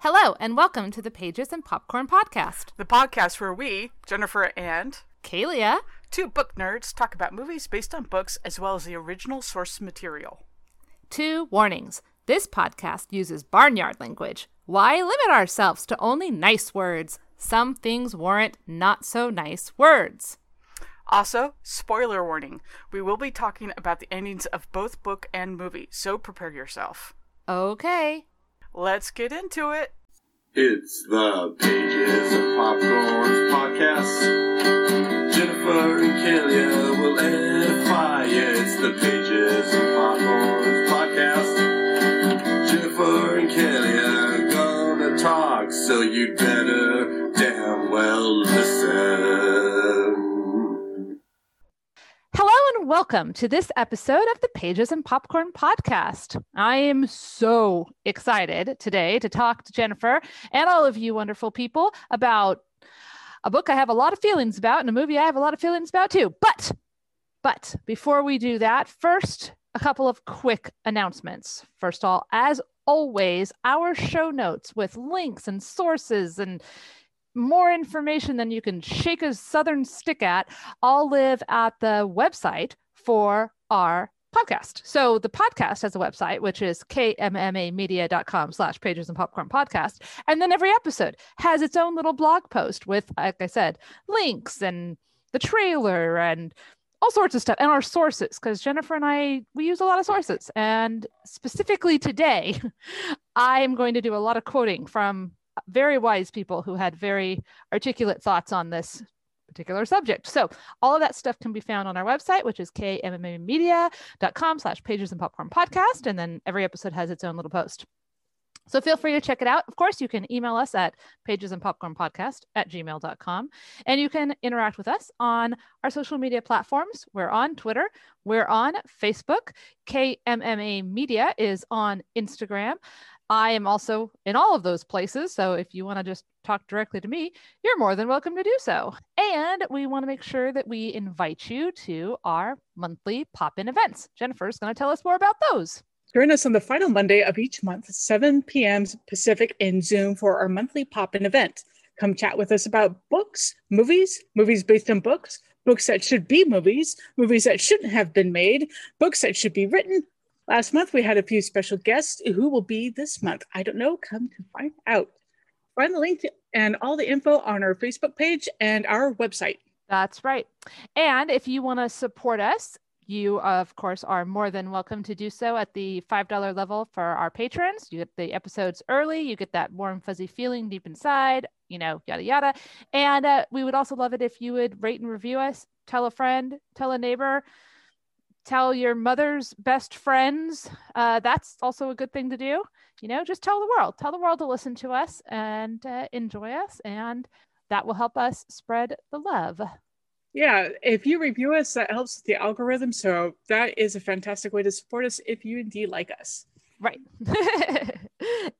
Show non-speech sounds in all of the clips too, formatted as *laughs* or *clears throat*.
Hello, and welcome to the Pages and Popcorn Podcast. The podcast where we, Jennifer and Kalia, two book nerds, talk about movies based on books as well as the original source material. two warnings. This podcast uses barnyard language. Why limit ourselves to only nice words? Some things warrant not so nice words. Also, spoiler warning we will be talking about the endings of both book and movie, so prepare yourself. Okay. Let's get into it. It's the Pages of Popcorn podcast. Jennifer and Kalia will edify. It's the Pages of Popcorn podcast. Jennifer and Kalia are gonna talk, so you better damn well listen. Hello, and welcome to this episode of the Pages and Popcorn Podcast. I am so excited today to talk to Jennifer and all of you wonderful people about a book I have a lot of feelings about and a movie I have a lot of feelings about too. But, but before we do that, first, a couple of quick announcements. First of all, as always, our show notes with links and sources and more information than you can shake a southern stick at all live at the website for our podcast. So the podcast has a website, which is kmmamedia.com slash pages and popcorn podcast. And then every episode has its own little blog post with, like I said, links and the trailer and all sorts of stuff and our sources because jennifer and i we use a lot of sources and specifically today *laughs* i am going to do a lot of quoting from very wise people who had very articulate thoughts on this particular subject so all of that stuff can be found on our website which is kmmamedia.com slash pages and popcorn podcast and then every episode has its own little post so feel free to check it out. Of course, you can email us at pages and popcorn podcast at gmail.com. And you can interact with us on our social media platforms. We're on Twitter, we're on Facebook. KMMA Media is on Instagram. I am also in all of those places. So if you want to just talk directly to me, you're more than welcome to do so. And we want to make sure that we invite you to our monthly pop in events. Jennifer's going to tell us more about those. Join us on the final Monday of each month, 7 p.m. Pacific in Zoom for our monthly pop in event. Come chat with us about books, movies, movies based on books, books that should be movies, movies that shouldn't have been made, books that should be written. Last month, we had a few special guests. Who will be this month? I don't know. Come to find out. Find the link and all the info on our Facebook page and our website. That's right. And if you want to support us, you, of course, are more than welcome to do so at the $5 level for our patrons. You get the episodes early, you get that warm, fuzzy feeling deep inside, you know, yada, yada. And uh, we would also love it if you would rate and review us, tell a friend, tell a neighbor, tell your mother's best friends. Uh, that's also a good thing to do. You know, just tell the world, tell the world to listen to us and uh, enjoy us. And that will help us spread the love. Yeah, if you review us, that helps with the algorithm. So that is a fantastic way to support us if you indeed like us. Right. *laughs*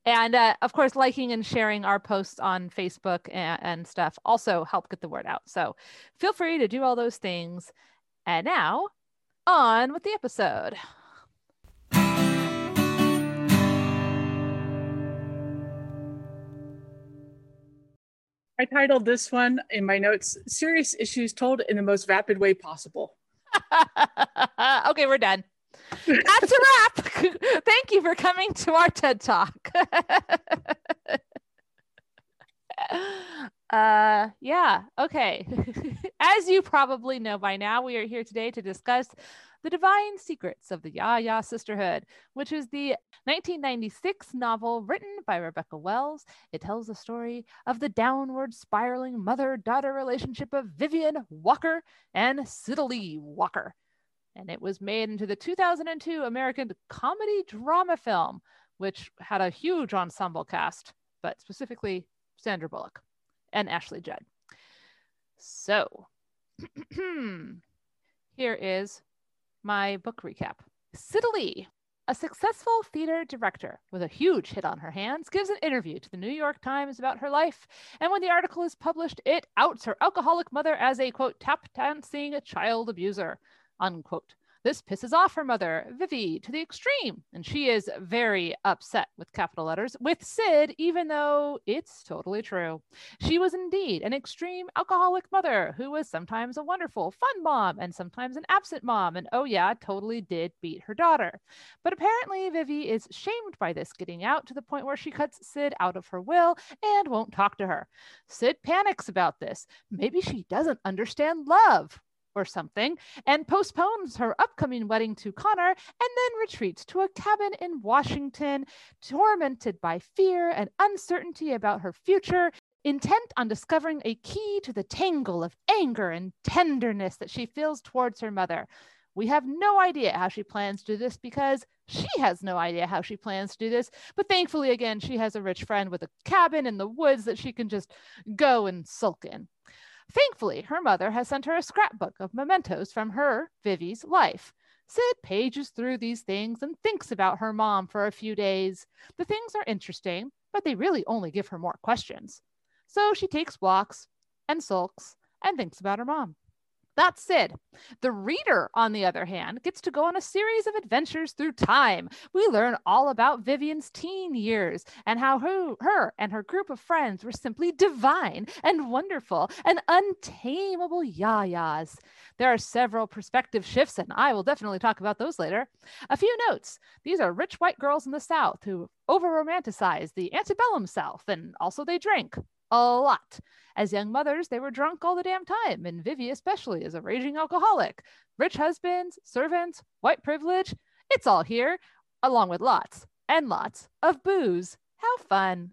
and uh, of course, liking and sharing our posts on Facebook and, and stuff also help get the word out. So feel free to do all those things. And now, on with the episode. I titled this one in my notes Serious Issues Told in the Most Vapid Way Possible. *laughs* okay, we're done. That's a wrap. *laughs* Thank you for coming to our TED Talk. *laughs* *laughs* uh yeah okay. *laughs* As you probably know by now we are here today to discuss the divine secrets of the ya-ya sisterhood which is the 1996 novel written by rebecca wells. It tells the story of the downward spiraling mother-daughter relationship of vivian walker and Siddalee walker. And it was made into the 2002 american comedy drama film which had a huge ensemble cast but specifically sandra bullock and Ashley Judd. So, *clears throat* here is my book recap. Siddalee, a successful theater director with a huge hit on her hands, gives an interview to the New York Times about her life. And when the article is published, it outs her alcoholic mother as a quote, tap dancing child abuser, unquote. This pisses off her mother, Vivi, to the extreme, and she is very upset with capital letters with Sid, even though it's totally true. She was indeed an extreme alcoholic mother who was sometimes a wonderful, fun mom and sometimes an absent mom, and oh, yeah, totally did beat her daughter. But apparently, Vivi is shamed by this getting out to the point where she cuts Sid out of her will and won't talk to her. Sid panics about this. Maybe she doesn't understand love or something and postpones her upcoming wedding to Connor and then retreats to a cabin in Washington, tormented by fear and uncertainty about her future, intent on discovering a key to the tangle of anger and tenderness that she feels towards her mother. We have no idea how she plans to do this because she has no idea how she plans to do this. But thankfully, again, she has a rich friend with a cabin in the woods that she can just go and sulk in. Thankfully, her mother has sent her a scrapbook of mementos from her, Vivi's, life. Sid pages through these things and thinks about her mom for a few days. The things are interesting, but they really only give her more questions. So she takes walks and sulks and thinks about her mom. That's Sid. The reader, on the other hand, gets to go on a series of adventures through time. We learn all about Vivian's teen years and how her, her and her group of friends were simply divine and wonderful and untamable yayas. There are several perspective shifts, and I will definitely talk about those later. A few notes these are rich white girls in the South who over romanticize the antebellum South, and also they drink a lot. As young mothers, they were drunk all the damn time, and Vivi, especially, is a raging alcoholic. Rich husbands, servants, white privilege, it's all here, along with lots and lots of booze. How fun!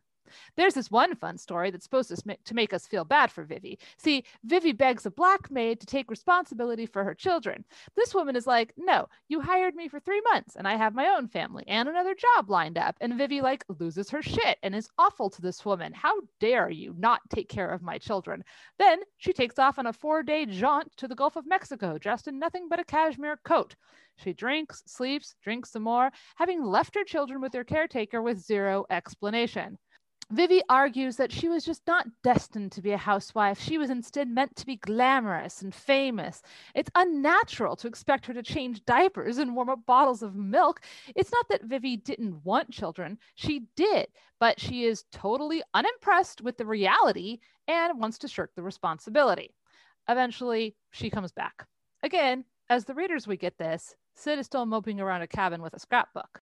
There's this one fun story that's supposed to, to make us feel bad for Vivi. See, Vivi begs a black maid to take responsibility for her children. This woman is like, No, you hired me for three months and I have my own family and another job lined up. And Vivi, like, loses her shit and is awful to this woman. How dare you not take care of my children? Then she takes off on a four day jaunt to the Gulf of Mexico, dressed in nothing but a cashmere coat. She drinks, sleeps, drinks some more, having left her children with their caretaker with zero explanation. Vivi argues that she was just not destined to be a housewife. She was instead meant to be glamorous and famous. It's unnatural to expect her to change diapers and warm up bottles of milk. It's not that Vivi didn't want children, she did, but she is totally unimpressed with the reality and wants to shirk the responsibility. Eventually, she comes back. Again, as the readers, we get this Sid is still moping around a cabin with a scrapbook.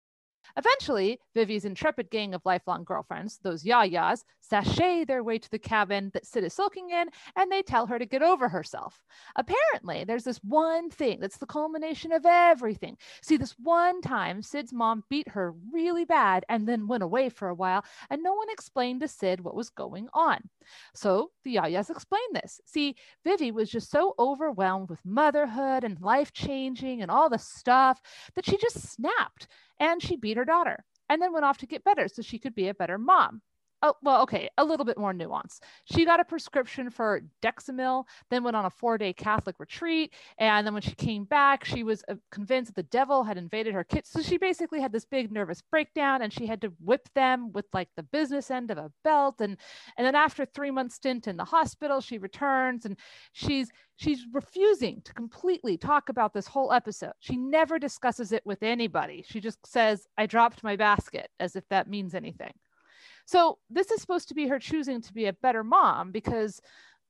Eventually, Vivi's intrepid gang of lifelong girlfriends, those yayas, sashay their way to the cabin that Sid is sulking in, and they tell her to get over herself. Apparently, there's this one thing that's the culmination of everything. See, this one time, Sid's mom beat her really bad and then went away for a while, and no one explained to Sid what was going on. So the yayas explained this. See, Vivi was just so overwhelmed with motherhood and life changing and all the stuff that she just snapped and she beat her daughter and then went off to get better so she could be a better mom oh, well, okay, a little bit more nuance. She got a prescription for Dexamyl, then went on a four day Catholic retreat. And then when she came back, she was uh, convinced that the devil had invaded her kids. So she basically had this big nervous breakdown and she had to whip them with like the business end of a belt. And, and then after three months stint in the hospital, she returns and she's, she's refusing to completely talk about this whole episode. She never discusses it with anybody. She just says, I dropped my basket, as if that means anything. So this is supposed to be her choosing to be a better mom because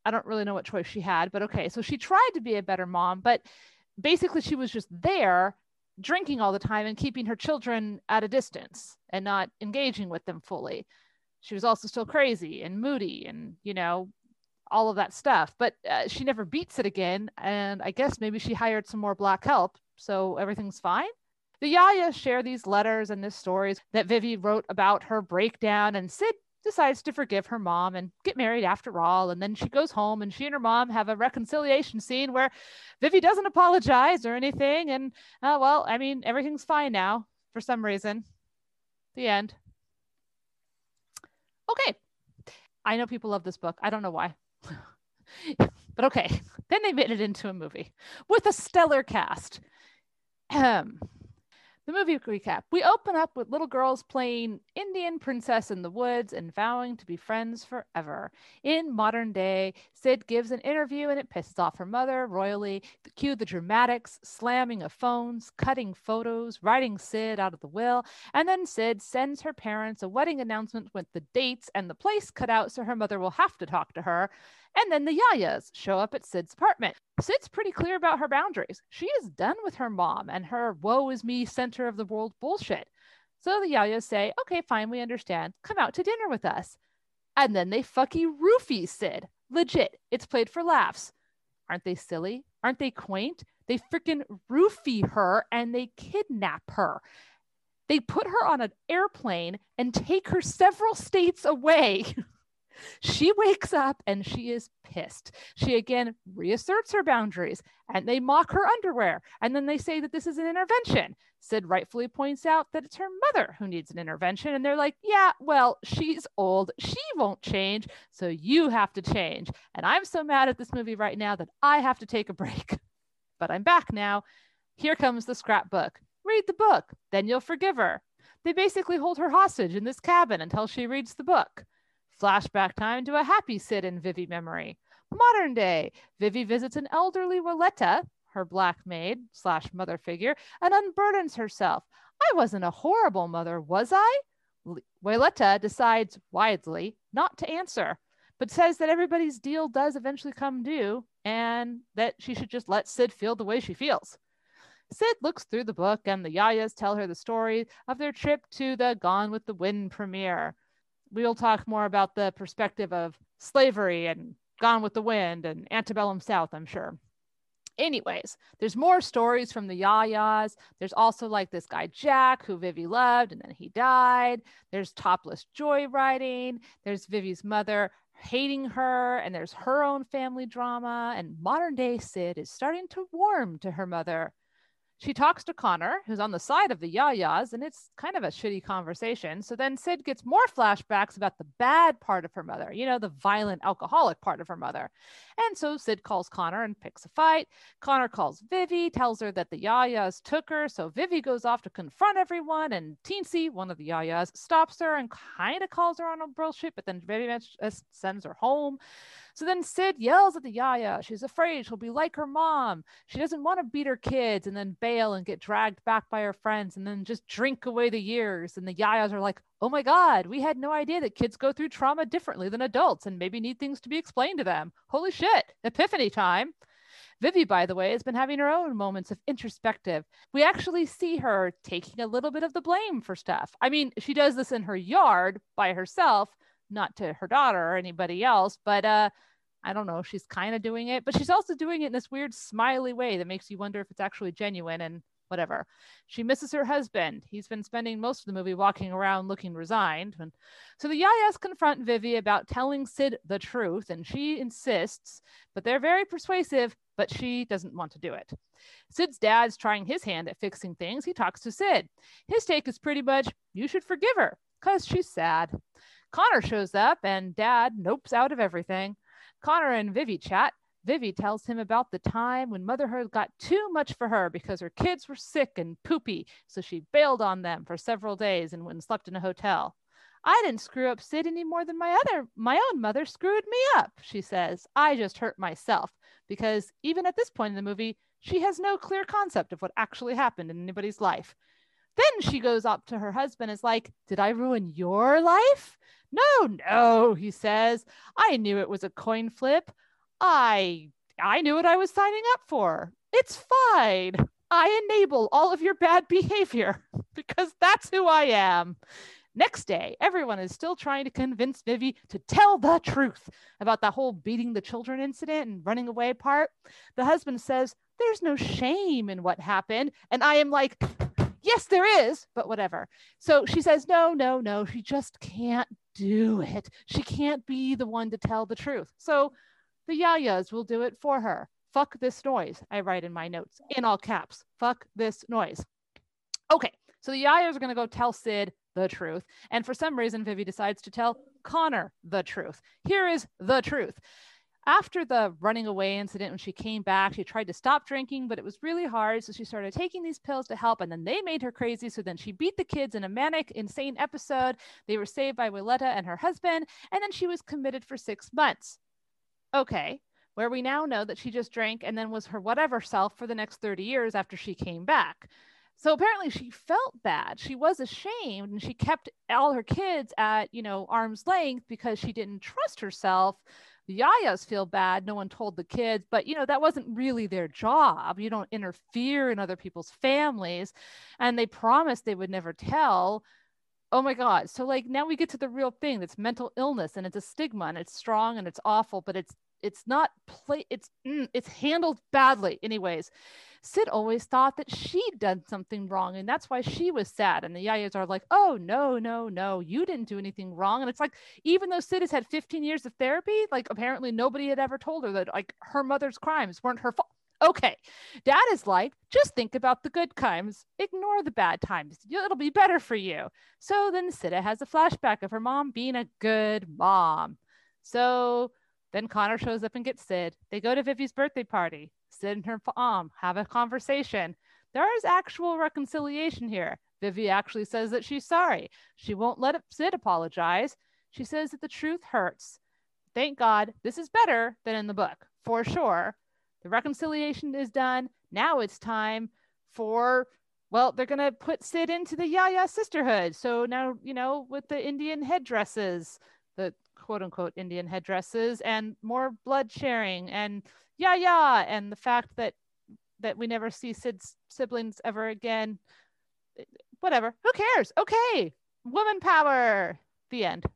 I don't really know what choice she had, but okay. So she tried to be a better mom, but basically she was just there drinking all the time and keeping her children at a distance and not engaging with them fully. She was also still crazy and moody and, you know, all of that stuff. But uh, she never beats it again. And I guess maybe she hired some more black help. So everything's fine. The Yaya share these letters and the stories that Vivi wrote about her breakdown, and Sid decides to forgive her mom and get married after all. And then she goes home, and she and her mom have a reconciliation scene where Vivi doesn't apologize or anything. And uh, well, I mean, everything's fine now for some reason. The end. Okay. I know people love this book. I don't know why. *laughs* but okay. Then they made it into a movie with a stellar cast. *clears throat* The movie recap. We open up with little girls playing Indian princess in the woods and vowing to be friends forever. In modern day, Sid gives an interview and it pisses off her mother royally. Cue the dramatics, slamming of phones, cutting photos, writing Sid out of the will, and then Sid sends her parents a wedding announcement with the dates and the place cut out so her mother will have to talk to her. And then the Yayas show up at Sid's apartment. Sid's pretty clear about her boundaries. She is done with her mom and her woe is me center of the world bullshit. So the Yayas say, okay, fine, we understand. Come out to dinner with us. And then they fucking roofie Sid. Legit. It's played for laughs. Aren't they silly? Aren't they quaint? They freaking roofie her and they kidnap her. They put her on an airplane and take her several states away. *laughs* She wakes up and she is pissed. She again reasserts her boundaries and they mock her underwear. And then they say that this is an intervention. Sid rightfully points out that it's her mother who needs an intervention. And they're like, yeah, well, she's old. She won't change. So you have to change. And I'm so mad at this movie right now that I have to take a break. *laughs* But I'm back now. Here comes the scrapbook. Read the book, then you'll forgive her. They basically hold her hostage in this cabin until she reads the book. Flashback time to a happy Sid and Vivi memory. Modern day, Vivi visits an elderly Willetta, her black maid slash mother figure, and unburdens herself. I wasn't a horrible mother, was I? Willetta decides wisely not to answer, but says that everybody's deal does eventually come due and that she should just let Sid feel the way she feels. Sid looks through the book, and the Yayas tell her the story of their trip to the Gone with the Wind premiere we'll talk more about the perspective of slavery and Gone with the Wind and Antebellum South, I'm sure. Anyways, there's more stories from the Yayas. There's also like this guy Jack who Vivi loved and then he died. There's topless joyriding. There's Vivi's mother hating her, and there's her own family drama. And modern day Sid is starting to warm to her mother she talks to Connor, who's on the side of the Yayas, and it's kind of a shitty conversation. So then Sid gets more flashbacks about the bad part of her mother, you know, the violent alcoholic part of her mother. And so Sid calls Connor and picks a fight. Connor calls Vivi, tells her that the Yayas took her. So Vivi goes off to confront everyone, and Teensy, one of the Yayas, stops her and kind of calls her on a bullshit, but then Vivi sends her home. So then Sid yells at the Yaya. She's afraid she'll be like her mom. She doesn't want to beat her kids and then bail and get dragged back by her friends and then just drink away the years. And the Yayas are like, oh my God, we had no idea that kids go through trauma differently than adults and maybe need things to be explained to them. Holy shit, epiphany time. Vivi, by the way, has been having her own moments of introspective. We actually see her taking a little bit of the blame for stuff. I mean, she does this in her yard by herself, not to her daughter or anybody else, but uh, I don't know, she's kind of doing it, but she's also doing it in this weird smiley way that makes you wonder if it's actually genuine and whatever. She misses her husband. He's been spending most of the movie walking around looking resigned. And so the Yayas confront Vivi about telling Sid the truth, and she insists, but they're very persuasive, but she doesn't want to do it. Sid's dad's trying his hand at fixing things. He talks to Sid. His take is pretty much, you should forgive her, because she's sad. Connor shows up, and dad nopes out of everything. Connor and Vivi chat. Vivi tells him about the time when motherhood got too much for her because her kids were sick and poopy, so she bailed on them for several days and went and slept in a hotel. I didn't screw up Sid any more than my other my own mother screwed me up, she says. I just hurt myself because even at this point in the movie, she has no clear concept of what actually happened in anybody's life. Then she goes up to her husband is like, "Did I ruin your life?" No, no, he says. I knew it was a coin flip. I I knew what I was signing up for. It's fine. I enable all of your bad behavior *laughs* because that's who I am. Next day, everyone is still trying to convince Vivi to tell the truth about that whole beating the children incident and running away part. The husband says, There's no shame in what happened. And I am like, Yes, there is, but whatever. So she says, No, no, no, she just can't do it. She can't be the one to tell the truth. So the Yayas will do it for her. Fuck this noise, I write in my notes in all caps. Fuck this noise. Okay, so the Yayas are going to go tell Sid the truth. And for some reason, Vivi decides to tell Connor the truth. Here is the truth. After the running away incident, when she came back, she tried to stop drinking, but it was really hard. So she started taking these pills to help, and then they made her crazy. So then she beat the kids in a manic, insane episode. They were saved by Willetta and her husband, and then she was committed for six months. Okay, where we now know that she just drank and then was her whatever self for the next 30 years after she came back. So apparently she felt bad. She was ashamed and she kept all her kids at, you know, arm's length because she didn't trust herself. The Yayas feel bad. No one told the kids, but you know, that wasn't really their job. You don't interfere in other people's families. And they promised they would never tell. Oh my God. So like now we get to the real thing that's mental illness and it's a stigma and it's strong and it's awful, but it's it's not play it's mm, it's handled badly anyways sid always thought that she'd done something wrong and that's why she was sad and the yayas are like oh no no no you didn't do anything wrong and it's like even though sid has had 15 years of therapy like apparently nobody had ever told her that like her mother's crimes weren't her fault. Okay dad is like just think about the good times. Ignore the bad times. It'll be better for you. So then Sidda has a flashback of her mom being a good mom. So then Connor shows up and gets Sid. They go to Vivi's birthday party. Sid and her mom um, have a conversation. There is actual reconciliation here. Vivi actually says that she's sorry. She won't let Sid apologize. She says that the truth hurts. Thank God this is better than in the book, for sure. The reconciliation is done. Now it's time for, well, they're going to put Sid into the Yaya sisterhood. So now, you know, with the Indian headdresses, the quote unquote Indian headdresses and more blood sharing and yeah, yeah. And the fact that that we never see Sid's siblings ever again. Eh, whatever. Who cares? Okay. Woman power. The end.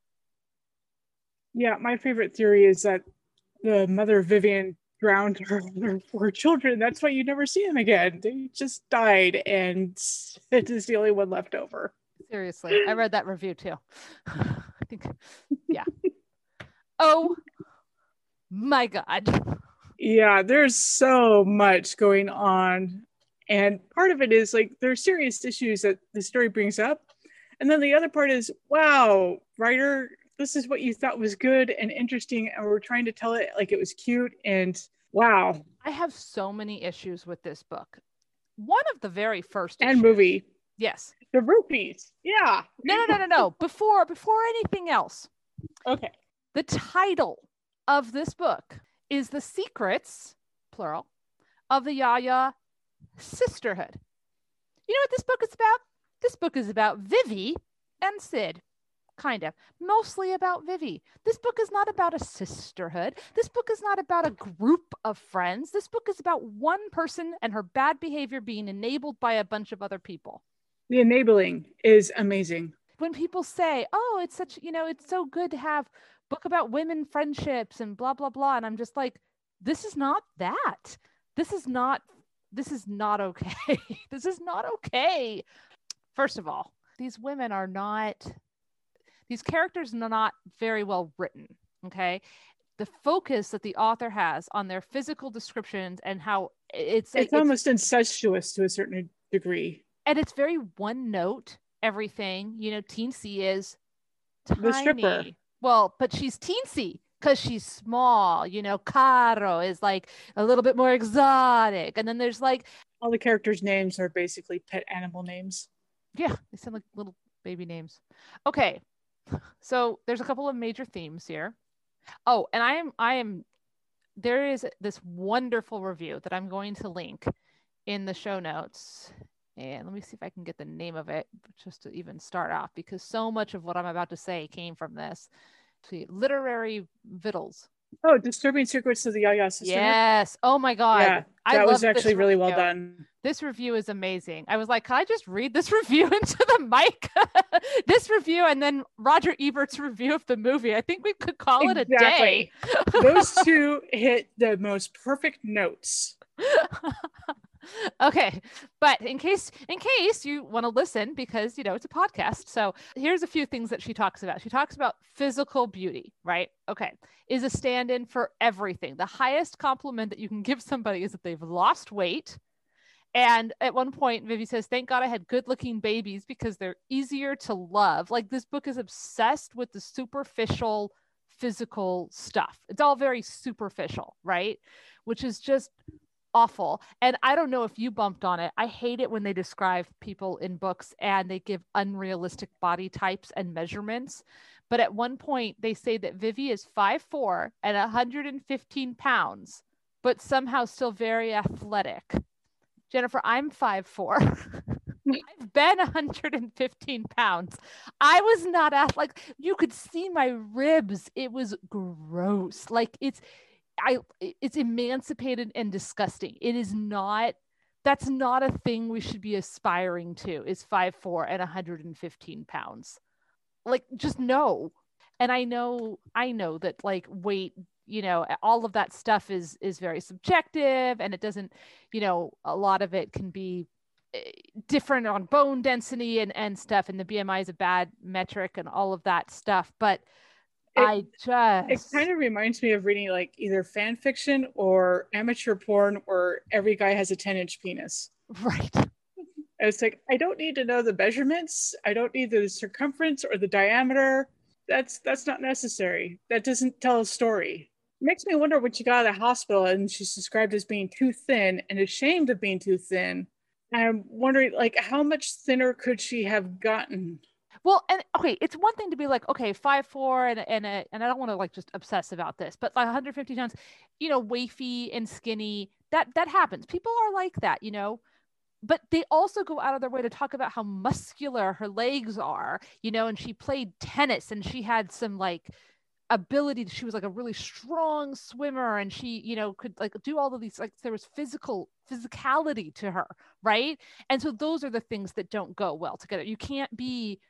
Yeah, my favorite theory is that the mother of Vivian drowned her, her four children. That's why you never see them again. They just died, and it is the only one left over. Seriously, I read that review too. *laughs* I think, yeah. Oh my God. Yeah, there's so much going on. And part of it is like there's serious issues that the story brings up. And then the other part is, wow, writer, this is what you thought was good and interesting. And we're trying to tell it like it was cute. And wow. I have so many issues with this book. One of the very first and issues, movie. Yes. The rupees. Yeah. No, no, no, no, no. before before anything else. Okay. The title of this book is The Secrets, plural, of the Yaya Sisterhood. You know what this book is about? This book is about Vivi and Sid. Kind of. Mostly about Vivi. This book is not about a sisterhood. This book is not about a group of friends. This book is about one person and her bad behavior being enabled by a bunch of other people. The enabling is amazing. When people say, oh, it's such, you know, it's so good to have book about women friendships and blah blah blah. And i'm just like this is not that. This is not this is not okay. *laughs* This is not okay. First of all these women are not these characters are not very well written okay? The focus that the author has on their physical descriptions and how it's it's, it's almost incestuous to a certain degree. And it's very one note everything. You know teensy is tiny. the stripper well, but she's teensy because she's small. You know, Caro is like a little bit more exotic. And then there's like all the characters' names are basically pet animal names. Yeah, they sound like little baby names. Okay. So there's a couple of major themes here. Oh, and I am I am there is this wonderful review that I'm going to link in the show notes. And let me see if I can get the name of it just to even start off because so much of what I'm about to say came from this. See, literary vittles. Oh, disturbing secrets of the Yaya sister. Yes. Oh my god. Yeah, that was actually really well done. This review is amazing. I was like, can I just read this *laughs* review into the mic? *laughs* this review and then Roger Ebert's review of the movie. I think we could call exactly. it a day. Those *laughs* two hit the most perfect notes okay but in case in case you want to listen because you know it's a podcast so here's a few things that she talks about. She talks about physical beauty right? Okay is a stand-in for everything. The highest compliment that you can give somebody is that they've lost weight. And at one point vivi says thank god i had good looking babies because they're easier to love. Like this book is obsessed with the superficial physical stuff. It's all very superficial, right? Which is just awful. And I don't know if you bumped on it. I hate it when they describe people in books and they give unrealistic body types and measurements. But at one point, they say that Vivi is 5'4 and 115 pounds, but somehow still very athletic. Jennifer, I'm 5'4. *laughs* I've been 115 pounds. I was not athletic. You could see my ribs. It was gross. Like it's I it's emancipated and disgusting. It is not that's not a thing we should be aspiring to is five four and 115 pounds. Like just no. And I know I know that like weight, you know, all of that stuff is is very subjective and it doesn't, you know, a lot of it can be eh, different on bone density and and stuff and the BMI is a bad metric and all of that stuff, but I just It kind of reminds me of reading like either fan fiction or amateur porn where every guy has a 10 inch penis. right. *laughs* It's like, I don't need to know the measurements. I don't need the circumference or the diameter. That's that's not necessary. That doesn't tell a story. makes me wonder when she got out of the hospital and she's described as being too thin and ashamed of being too thin. I'm wondering like how much thinner could she have gotten? Well, and okay, it's one thing to be like, okay, five four, and and a, and I don't want to like just obsess about this, but like 150 pounds, you know, wafy and skinny. That that happens. People are like that, you know. But they also go out of their way to talk about how muscular her legs are, you know. And she played tennis, and she had some like ability. She was like a really strong swimmer, and she, you know, could like do all of these. Like there was physical physicality to her, right? And so those are the things that don't go well together. You can't be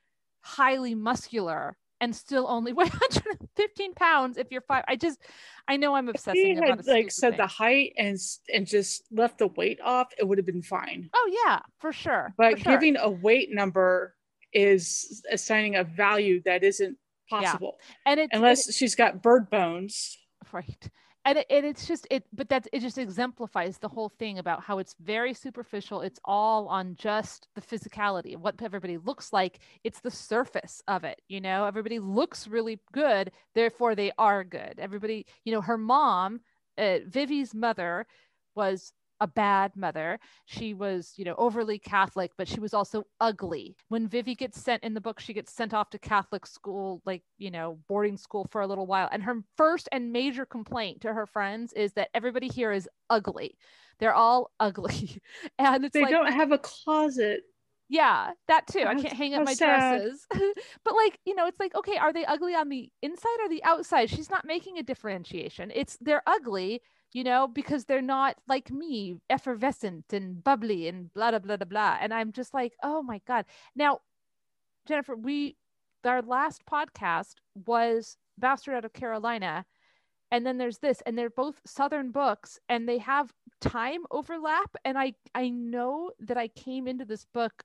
highly muscular and still only *laughs* weigh 115 pounds if you're five. I just, I know I'm If obsessing he about a had like said thing. the height and and just left the weight off, it would have been fine. Oh yeah, for sure. But for sure. giving a weight number is assigning a value that isn't possible and it's unless she's got bird bones. right and, it, and it's just it but that's it just exemplifies the whole thing about how it's very superficial. It's all on just the physicality of what everybody looks like. It's the surface of it you know? Everybody looks really good therefore they are good. Everybody you know her mom uh, vivi's mother was a bad mother. She was you know overly catholic but she was also ugly. When vivi gets sent in the book she gets sent off to catholic school like you know boarding school for a little while. And her first and major complaint to her friends is that everybody here is ugly. They're all ugly. *laughs* And it's They like don't have a closet. yeah that too. I can't hang up my sad. dresses. *laughs* But like you know it's like okay are they ugly on the inside or the outside? She's not making a differentiation. It's they're ugly you know because they're not like me effervescent and bubbly and blah blah blah blah blah. And i'm just like oh my god. Now jennifer we our last podcast was bastard out of carolina and then there's this and they're both southern books and they have time overlap and i i know that i came into this book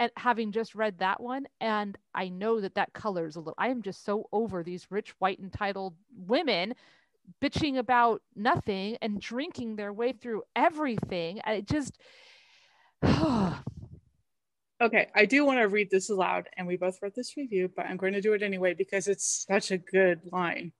and having just read that one and i know that that colors a little i am just so over these rich white entitled women bitching about nothing and drinking their way through everything i just *sighs* Okay, I do want to read this aloud, and we both wrote this review, but I'm going to do it anyway because it's such a good line.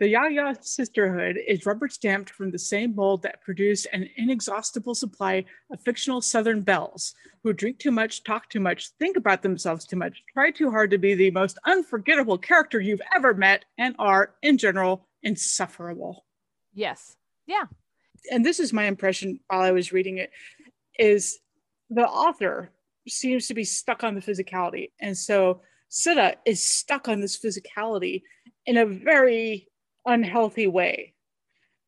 The Yaya sisterhood is rubber stamped from the same mold that produced an inexhaustible supply of fictional Southern belles who drink too much, talk too much, think about themselves too much, try too hard to be the most unforgettable character you've ever met, and are, in general, insufferable. yes yeah and this is my impression while I was reading it, is the author seems to be stuck on the physicality. And so Sidda is stuck on this physicality in a very unhealthy way.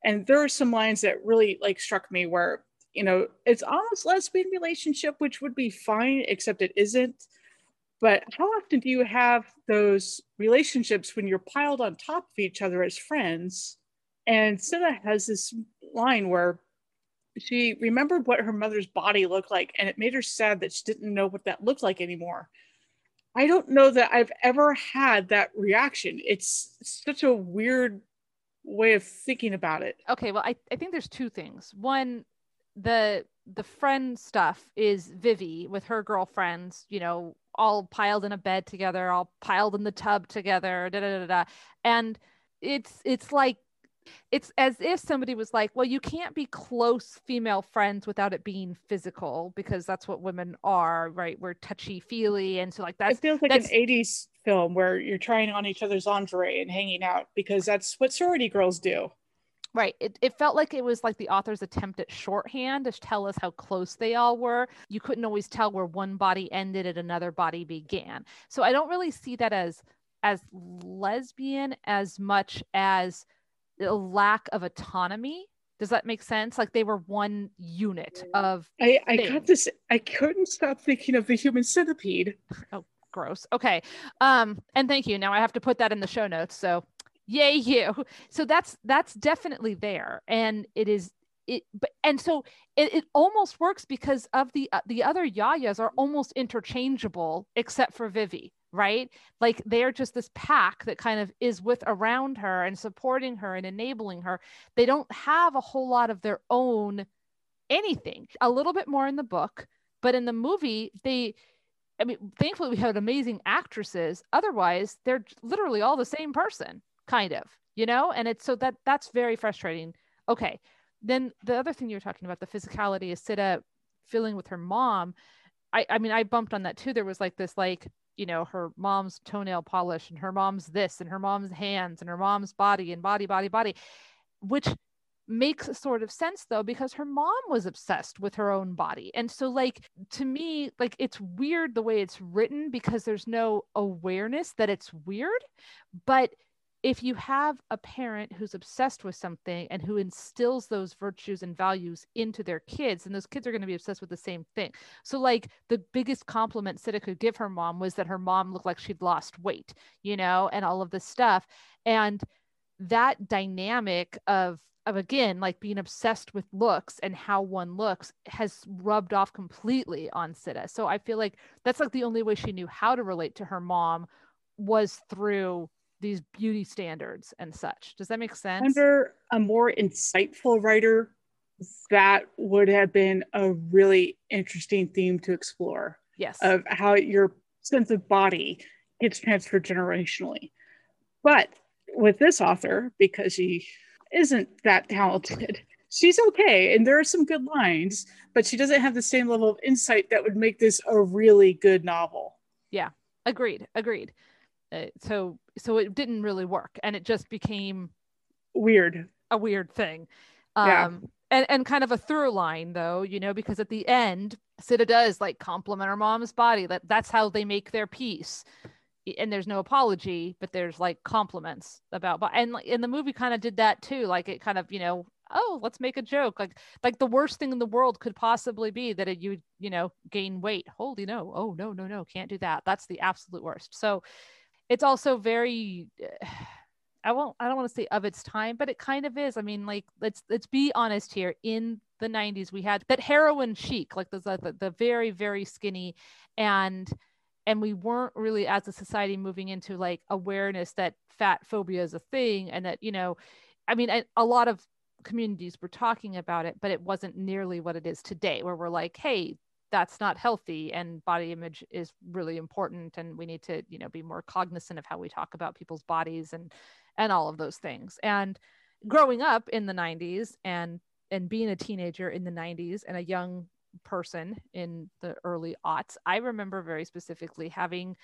And there are some lines that really like struck me where, you know, it's almost lesbian relationship, which would be fine, except it isn't. But how often do you have those relationships when you're piled on top of each other as friends? And Sidda has this line where she remembered what her mother's body looked like, and it made her sad that she didn't know what that looked like anymore. I don't know that I've ever had that reaction. It's such a weird way of thinking about it. okay well I, I think there's two things one the the friend stuff is vivi with her girlfriends you know all piled in a bed together, all piled in the tub together, da da da da. And it's it's like it's as if somebody was like, well, you can't be close female friends without it being physical because that's what women are, right? We're touchy feely. And so, like, that. it feels like an 80s film where you're trying on each other's lingerie and hanging out because that's what sorority girls do. Right. It, it felt like it was like the author's attempt at shorthand to tell us how close they all were. You couldn't always tell where one body ended and another body began. So I don't really see that as as lesbian as much as a lack of autonomy. Does that make sense? Like they were one unit of I, I got this I couldn't stop thinking of the human centipede. *laughs* Oh, gross. Okay. Um, and thank you. Now I have to put that in the show notes. So yay you. *laughs* So that's that's definitely there. And it is it but and so it, it almost works because of the uh, the other yayas are almost interchangeable except for vivi right? Like they're just this pack that kind of is with around her and supporting her and enabling her. They don't have a whole lot of their own anything. A little bit more in the book but in the movie they i mean thankfully we had amazing actresses. Otherwise they're literally all the same person kind of you know? And it's so that that's very frustrating. Okay then the other thing you were talking about the physicality is sidda feeling with her mom. I i mean i bumped on that too. There was like this like you know her mom's toenail polish and her mom's this and her mom's hands and her mom's body and body body body which makes sort of sense though because her mom was obsessed with her own body. And so like to me like it's weird the way it's written because there's no awareness that it's weird but if you have a parent who's obsessed with something and who instills those virtues and values into their kids, and those kids are going to be obsessed with the same thing. So, like, the biggest compliment Sidda could give her mom was that her mom looked like she'd lost weight, you know, and all of this stuff. And that dynamic of of again like being obsessed with looks and how one looks has rubbed off completely on Sidda. So I feel like that's like the only way she knew how to relate to her mom was through these beauty standards and such. Does that make sense? Under a more insightful writer, that would have been a really interesting theme to explore. Yes. Of how your sense of body gets transferred generationally. But with this author, because she isn't that talented, *laughs* she's okay. And there are some good lines, but she doesn't have the same level of insight that would make this a really good novel. Yeah. Agreed. Agreed. Uh, so so it didn't really work and it just became weird. a weird thing. Um yeah. and and kind of a through line though you know because at the end Sidda does like compliment her mom's body that that's how they make their peace. And there's no apology but there's like compliments about but and in the movie kind of did that too. Like it kind of you know oh let's make a joke. Like like the worst thing in the world could possibly be that it, you you know gain weight. Holy no. Oh no no no. Can't do that. That's the absolute worst. So it's also very *sighs* I won't I don't want to say of its time, but it kind of is. I mean, like let's let's be honest here. In the 90s, we had that heroin chic, like the the, the very, very skinny and and we weren't really as a society moving into like awareness that fat phobia is a thing and that, you know, I mean, a, a lot of communities were talking about it, but it wasn't nearly what it is today, where we're like, hey, that's not healthy and body image is really important and we need to you know be more cognizant of how we talk about people's bodies and and all of those things. And growing up in the 90s and and being a teenager in the 90s and a young person in the early aughts i remember very specifically having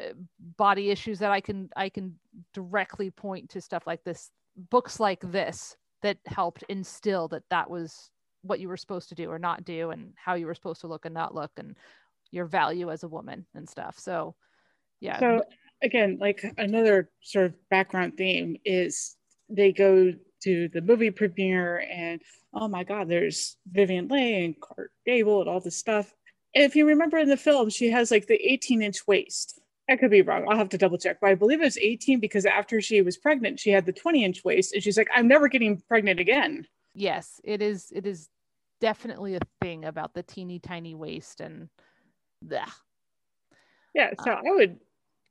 uh, body issues that i can i can directly point to stuff like this books like this that helped instill that that was what you were supposed to do or not do and how you were supposed to look and not look and your value as a woman and stuff so yeah so again like another sort of background theme is they go to the movie premiere and oh my god there's vivien leigh and clark gable and all this stuff and if you remember in the film she has like the 18 inch waist I could be wrong. I'll have to double check, but I believe it was 18 because after she was pregnant, she had the 20 inch waist, and she's like, "I'm never getting pregnant again." Yes it is it is definitely a thing about the teeny tiny waist and yeah yeah so um, i would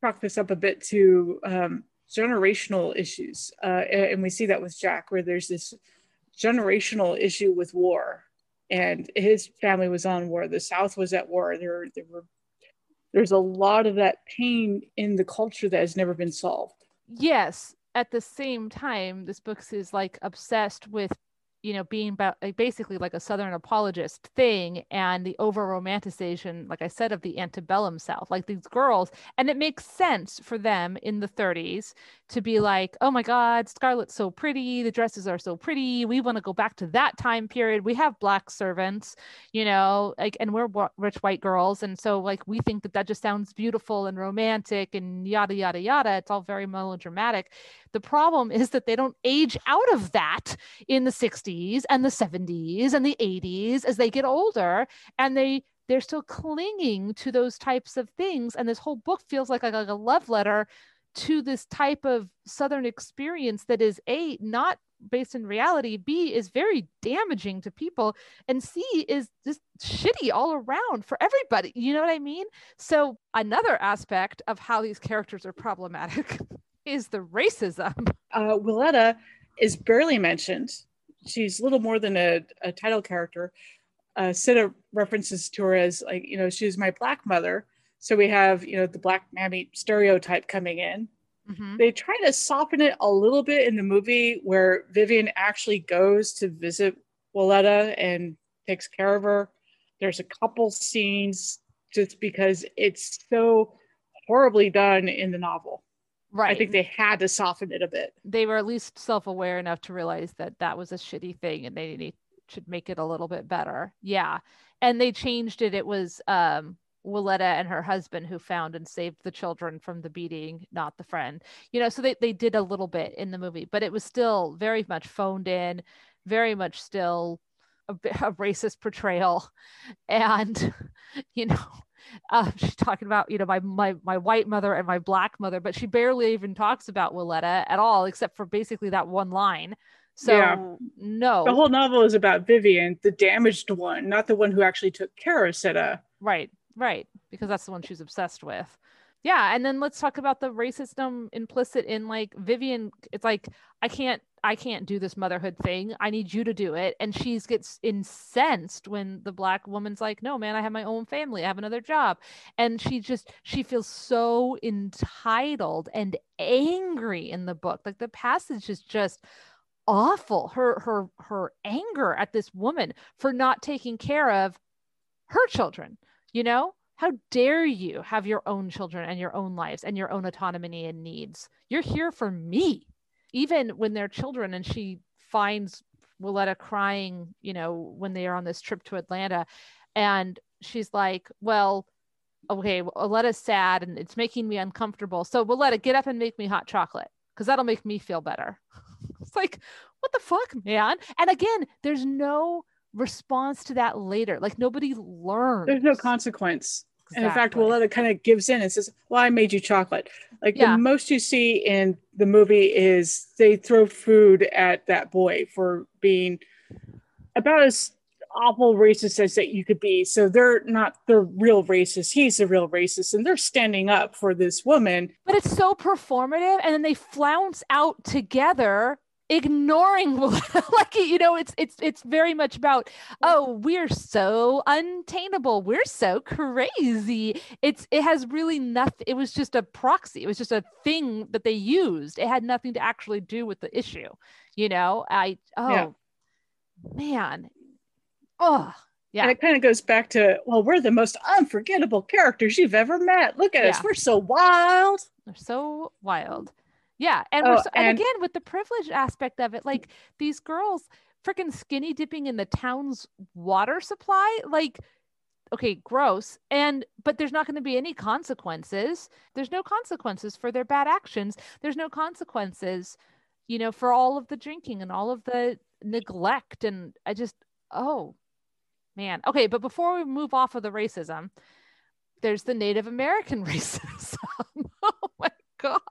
chalk this up a bit to um, generational issues uh, and we see that with jack where there's this generational issue with war and his family was on war the south was at war there, there were there's a lot of that pain in the culture that has never been solved. Yes. At the same time, this book is like obsessed with you know being basically like a southern apologist thing and the over romanticization like i said of the antebellum south like these girls and it makes sense for them in the 30s to be like oh my god scarlett's so pretty the dresses are so pretty we want to go back to that time period we have black servants you know like and we're rich white girls and so like we think that that just sounds beautiful and romantic and yada yada yada it's all very melodramatic the problem is that they don't age out of that in the 60s and the 70s and the 80s as they get older and they they're still clinging to those types of things. And this whole book feels like a, like a love letter to this type of southern experience that is a not based in reality b is very damaging to people and c is just shitty all around for everybody. You know what i mean? So another aspect of how these characters are problematic *laughs* is the racism. *laughs* Uh, Willetta is barely mentioned. She's little more than a, a title character. Uh, Sidda references to her as like, you know, she's my black mother. So we have, you know, the black mammy stereotype coming in. Mm-hmm. They try to soften it a little bit in the movie where Vivian actually goes to visit Willetta and takes care of her. There's a couple scenes just because it's so horribly done in the novel. Right. I think they had to soften it a bit. They were at least self aware enough to realize that that was a shitty thing and they need, should make it a little bit better. Yeah. And they changed it. It was um, Willetta and her husband who found and saved the children from the beating, not the friend. You know, so they, they did a little bit in the movie, but it was still very much phoned in, very much still a, *laughs* a racist portrayal. And, *laughs* you know, uh, *laughs* she's talking about you know my my my white mother and my black mother, but she barely even talks about Willetta at all, except for basically that one line. So yeah. no, the whole novel is about Vivian, the damaged one, not the one who actually took care of Sidda. Right, right, because that's the one she's obsessed with yeah and then let's talk about the racism implicit in like vivian it's like i can't i can't do this motherhood thing. I need you to do it. And she gets incensed when the black woman's like no man i have my own family. I have another job. And she just she feels so entitled and angry in the book. Like the passage is just awful. Her her her anger at this woman for not taking care of her children you know? How dare you have your own children and your own lives and your own autonomy and needs? You're here for me. Even when they're children and she finds Willetta crying, you know, when they are on this trip to Atlanta. And she's like, Well, okay, Willetta's sad and it's making me uncomfortable. So Willetta, get up and make me hot chocolate because that'll make me feel better. *laughs* it's like, what the fuck, man? And again, there's no response to that later. Like nobody learns. There's no consequence. Exactly. And in fact, Willetta kind of gives in and says, Well, I made you chocolate. Like yeah. the most you see in the movie is they throw food at that boy for being about as awful racist as that you could be. So they're not the real racist. He's the real racist. And they're standing up for this woman. But it's so performative. And then they flounce out together ignoring *laughs* like you know it's it's it's very much about oh we're so untainable we're so crazy it's it has really nothing it was just a proxy it was just a thing that they used it had nothing to actually do with the issue you know i oh yeah. man oh yeah. And it kind of goes back to, well, we're the most unforgettable characters you've ever met. Look at yeah. us. We're so wild. They're so wild. Yeah, and oh, so, and, and again with the privilege aspect of it, like these girls freaking skinny dipping in the town's water supply, like okay, gross. And but there's not going to be any consequences. There's no consequences for their bad actions. There's no consequences, you know, for all of the drinking and all of the neglect and I just oh man. Okay, but before we move off of the racism, there's the Native American *laughs* racism. *laughs* oh my god.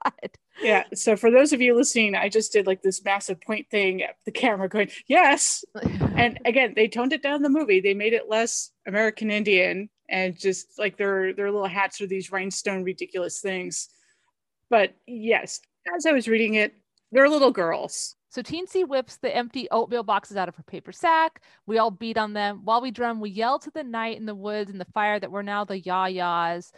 Yeah. So for those of you listening, I just did like this massive point thing at the camera going, yes. *laughs* and again, they toned it down the movie. They made it less American Indian and just like their their little hats are these rhinestone ridiculous things. But yes, as I was reading it, they're little girls. So Teensy whips the empty oatmeal boxes out of her paper sack. We all beat on them. While we drum, we yell to the night in the woods and the fire that we're now the yah-yahs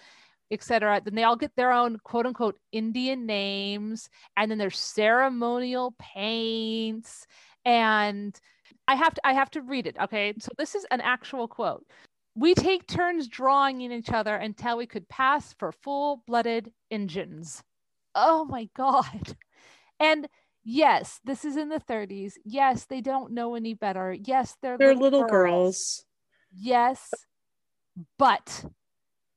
etc. Then they all get their own quote unquote Indian names, and then there's ceremonial paints. And I have to I have to read it. Okay, so this is an actual quote. We take turns drawing in each other until we could pass for full-blooded Injuns. Oh my god! And yes, this is in the 30s. Yes, they don't know any better. Yes, they're They're little, little girls. girls. Yes, but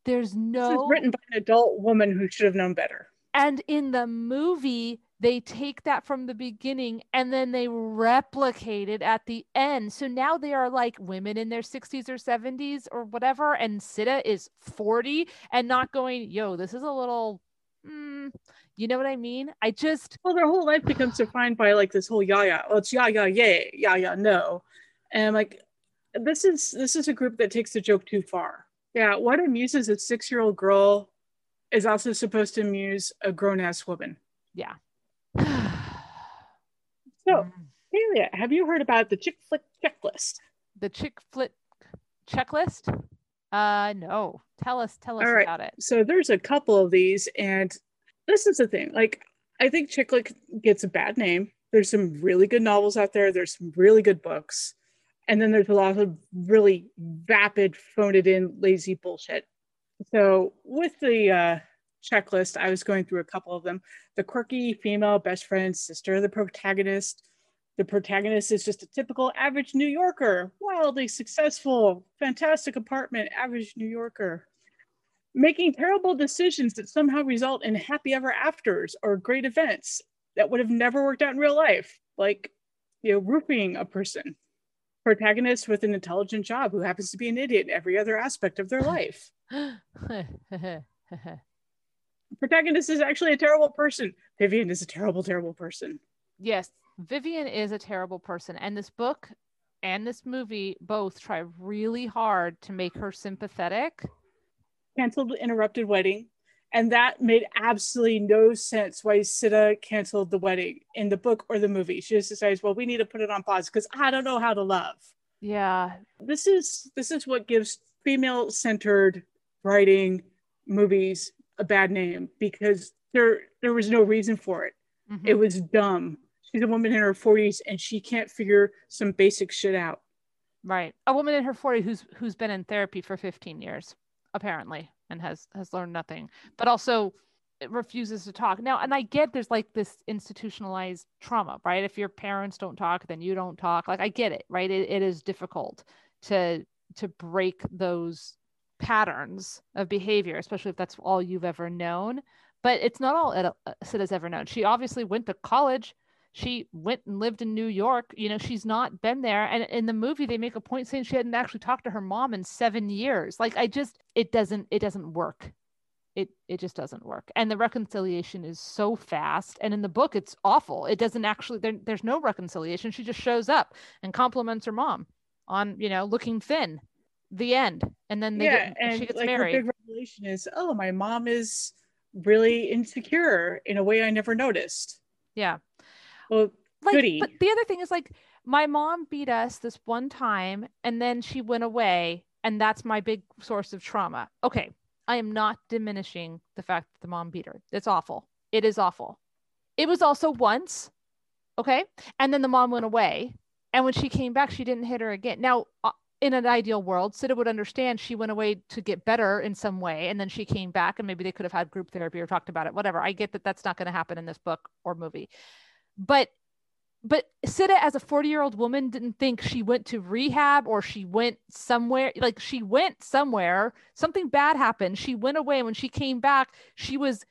there's no. This is written by an adult woman who should have known better. and in the movie they take that from the beginning and then they replicate it at the end so now they are like women in their 60s or 70s or whatever and Sidda is 40 and not going yo this is a little mm, you know what i mean i just Well, their whole life becomes defined by like this whole yeah yeah. Well, it's yeah yeah yay yeah yeah no, and I'm like, this is this is a group that takes the joke too far. Yeah, what amuses a six year old girl is also supposed to amuse a grown ass woman. yeah So, Talia, have you heard about the chick flick checklist? the chick flick checklist uh no tell us tell us All right. about it So there's a couple of these, and this is the thing. Like, I think chick flick gets a bad name. There's some really good novels out there. There's some really good books, and then there's a lot of really vapid, phoned it in, lazy bullshit. So with the uh, checklist, I was going through a couple of them. The quirky female best friend, sister of the protagonist. The protagonist is just a typical average New Yorker, wildly successful, fantastic apartment, average New Yorker making terrible decisions that somehow result in happy ever afters or great events that would have never worked out in real life, like you know, roofing a person. Protagonist with an intelligent job who happens to be an idiot in every other aspect of their life. *gasps* *laughs* Protagonist is actually a terrible person. Vivian is a terrible, terrible person. yes vivian is a terrible person and this book and this movie both try really hard to make her sympathetic Canceled interrupted wedding. And that made absolutely no sense why Sidda canceled the wedding in the book or the movie. She just decides, well, we need to put it on pause because I don't know how to love. yeah this is this is what gives female centered writing movies a bad name because there there was no reason for it Mhm. it was dumb she's a woman in her 40s and she can't figure some basic shit out right a woman in her 40s who's who's been in therapy for 15 years apparently and has has learned nothing but also refuses to talk. Now and i get there's like this institutionalized trauma right? If your parents don't talk then you don't talk. Like i get it right? It, it is difficult to to break those patterns of behavior especially if that's all you've ever known. But it's not all uh, Sidda's ever known. She obviously went to college she went and lived in New York. You know, she's not been there. And in the movie, they make a point saying she hadn't actually talked to her mom in seven years. Like, I just, it doesn't, it doesn't work. It, it just doesn't work. And the reconciliation is so fast. And in the book, it's awful. It doesn't actually, there, there's no reconciliation. She just shows up and compliments her mom on, you know, looking thin. The end. And then they yeah get, and she gets like married. her big revelation is oh my mom is really insecure in a way i never noticed yeah. Well like Goody. but the other thing is like my mom beat us this one time and then she went away and that's my big source of trauma. Okay i am not diminishing the fact that the mom beat her. It's awful. It is awful. It was also once okay? And then the mom went away and when she came back she didn't hit her again. Now uh, in an ideal world Sidda would understand she went away to get better in some way and then she came back and maybe they could have had group therapy or talked about it whatever. I get that that's not going to happen in this book or movie but but Sidda as a 40 year old woman didn't think she went to rehab or she went somewhere like she went somewhere. Something bad happened. She went away. When she came back she was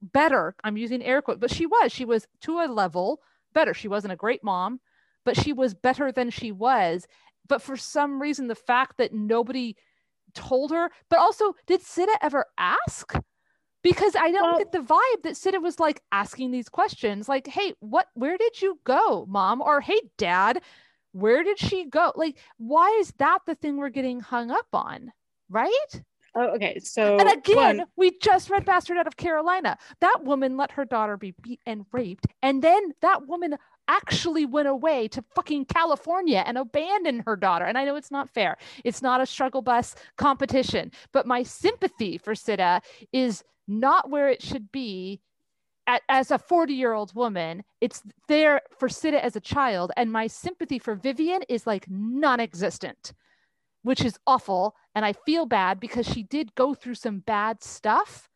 better. I'm using air quotes but she was. She was to a level better. She wasn't a great mom but she was better than she was. But for some reason the fact that nobody told her but also did Sidda ever ask because I don't Well- get the vibe that Sidda was like asking these questions, like, "Hey, what? Where did you go, mom?" Or, "Hey, dad, where did she go?" Like, why is that the thing we're getting hung up on, right? Oh, okay. So And again, one, we just read Bastard out of Carolina. That woman let her daughter be beat and raped. And then that woman actually went away to fucking California and abandoned her daughter. And I know it's not fair. It's not a struggle bus competition. But my sympathy for Sidda is not where it should be at, as a 40 year old woman. It's there for Sidda as a child. And my sympathy for Vivian is like non existent which is awful. And I feel bad because she did go through some bad stuff.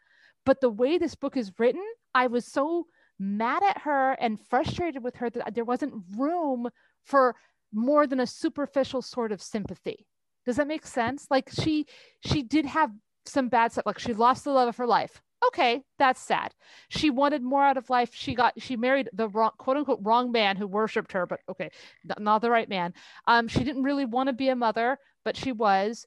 But the way this book is written, I was so mad at her and frustrated with her that there wasn't room for more than a superficial sort of sympathy. Does that make sense? Like she she did have some bad stuff. Like she lost the love of her life. Okay, that's sad. She wanted more out of life. She got she married the wrong quote unquote wrong man who worshipped her, but okay, not the right man. Um, she didn't really want to be a mother but she was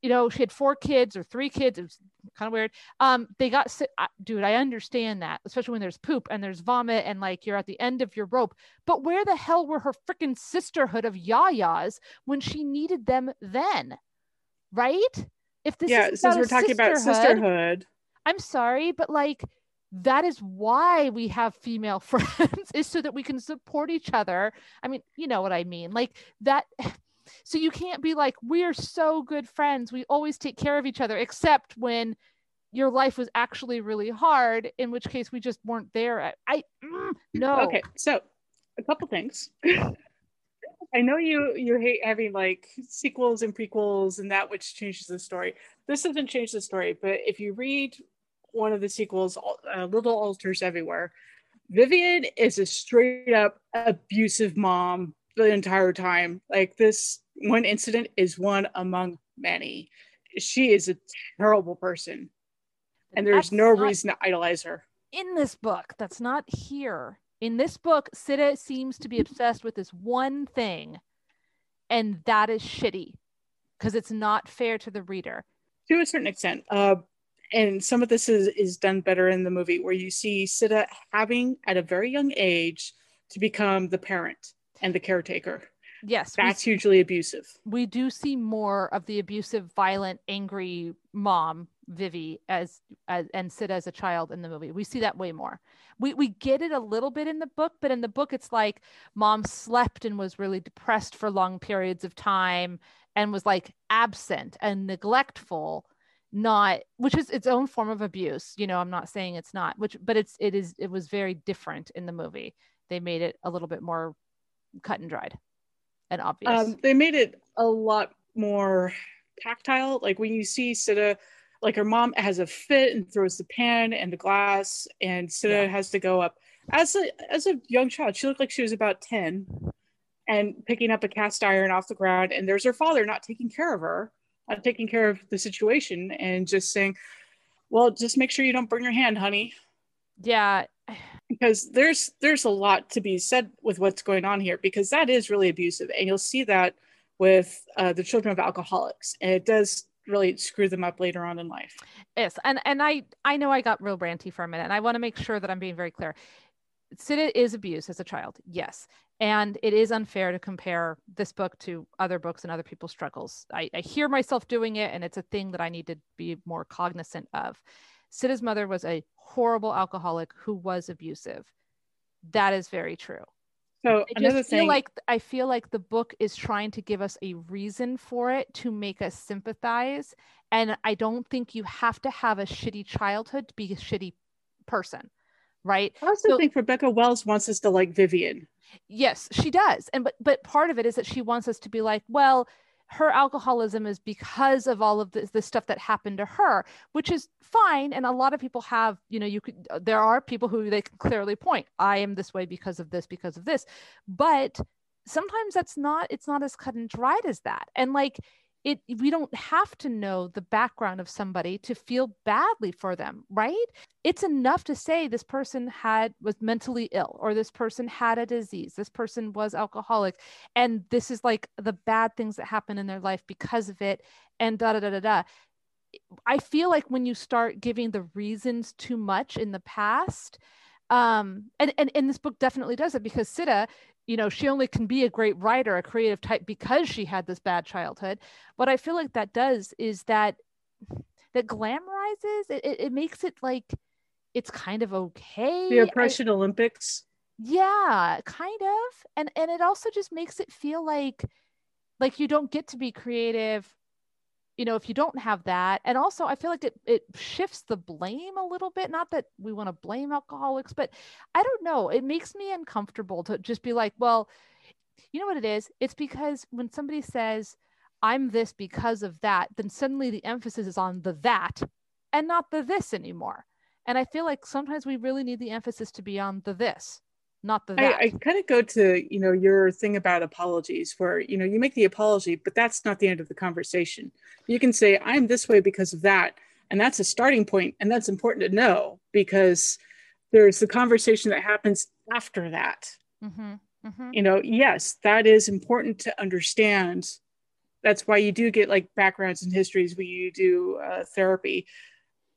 you know she had four kids or three kids it was kind of weird um they got sick dude i understand that especially when there's poop and there's vomit and like you're at the end of your rope but where the hell were her freaking sisterhood of yayas when she needed them then right if this yeah since we're talking about sisterhood i'm sorry but like that is why we have female *laughs* friends is so that we can support each other i mean you know what i mean like that *sighs* so you can't be like, we're so good friends. We always take care of each other, except when your life was actually really hard, in which case we just weren't there. I, mm, no. Okay. So a couple things. *laughs* I know you you hate having like sequels and prequels and that which changes the story. This doesn't change the story, but if you read one of the sequels, uh, Little Altars Everywhere, Vivian is a straight up abusive mom the entire time. Like this one incident is one among many. She is a terrible person. And there's that's no reason to idolize her. In this book, that's not here. In this book, Sidda seems to be obsessed with this one thing, and that is shitty because it's not fair to the reader. To a certain extent. Uh, and some of this is, is done better in the movie where you see Sidda having at a very young age to become the parent and the caretaker. Yes. That's we, hugely abusive. We do see more of the abusive, violent, angry mom, Vivi, as, as and Sid as a child in the movie. We see that way more. We we get it a little bit in the book, but in the book it's like mom slept and was really depressed for long periods of time and was like absent and neglectful not which is its own form of abuse you know i'm not saying it's not which but it's it is it was very different in the movie they made it a little bit more cut and dried and obvious. Um, they made it a lot more tactile. Like when you see Sidda, like her mom has a fit and throws the pan and the glass, and Sidda yeah. has to go up. As a as a young child, she looked like she was about ten, and picking up a cast iron off the ground. And there's her father not taking care of her, not taking care of the situation, and just saying, "Well, just make sure you don't burn your hand, honey." Yeah, because there's there's a lot to be said with what's going on here because that is really abusive and you'll see that with uh, the children of alcoholics and it does really screw them up later on in life yes and and i i know i got real ranty for a minute and i want to make sure that i'm being very clear Sidda is abused as a child yes and it is unfair to compare this book to other books and other people's struggles I, I hear myself doing it and it's a thing that i need to be more cognizant of Sidda's mother was a horrible alcoholic who was abusive. That is very true. So I another thing, like I feel like the book is trying to give us a reason for it to make us sympathize, and I don't think you have to have a shitty childhood to be a shitty person, right? I also so, think Rebecca Wells wants us to like Vivian. Yes, she does, and but but part of it is that she wants us to be like, well, her alcoholism is because of all of this, this stuff that happened to her which is fine. And a lot of people have you know you could there are people who they can clearly point i am this way because of this because of this. But sometimes that's not it's not as cut and dried as that. And like it we don't have to know the background of somebody to feel badly for them right? It's enough to say this person had was mentally ill or this person had a disease this person was alcoholic and this is like the bad things that happen in their life because of it and da da da da da. I feel like when you start giving the reasons too much in the past um and and, and this book definitely does it because Sidda you know she only can be a great writer a creative type because she had this bad childhood what i feel like that does is that that glamorizes it, it, it makes it like it's kind of okay. The oppression I, Olympics. Yeah, kind of. And and it also just makes it feel like like you don't get to be creative you know if you don't have that and also i feel like it, it shifts the blame a little bit not that we want to blame alcoholics but i don't know it makes me uncomfortable to just be like well you know what it is? It's because when somebody says i'm this because of that then suddenly the emphasis is on the that and not the this anymore and i feel like sometimes we really need the emphasis to be on the this not the that. I, I kind of go to you know your thing about apologies where you know you make the apology but that's not the end of the conversation you can say i'm this way because of that and that's a starting point and that's important to know because there's the conversation that happens after that mm-hmm. Mm-hmm. you know yes that is important to understand that's why you do get like backgrounds and histories when you do uh, therapy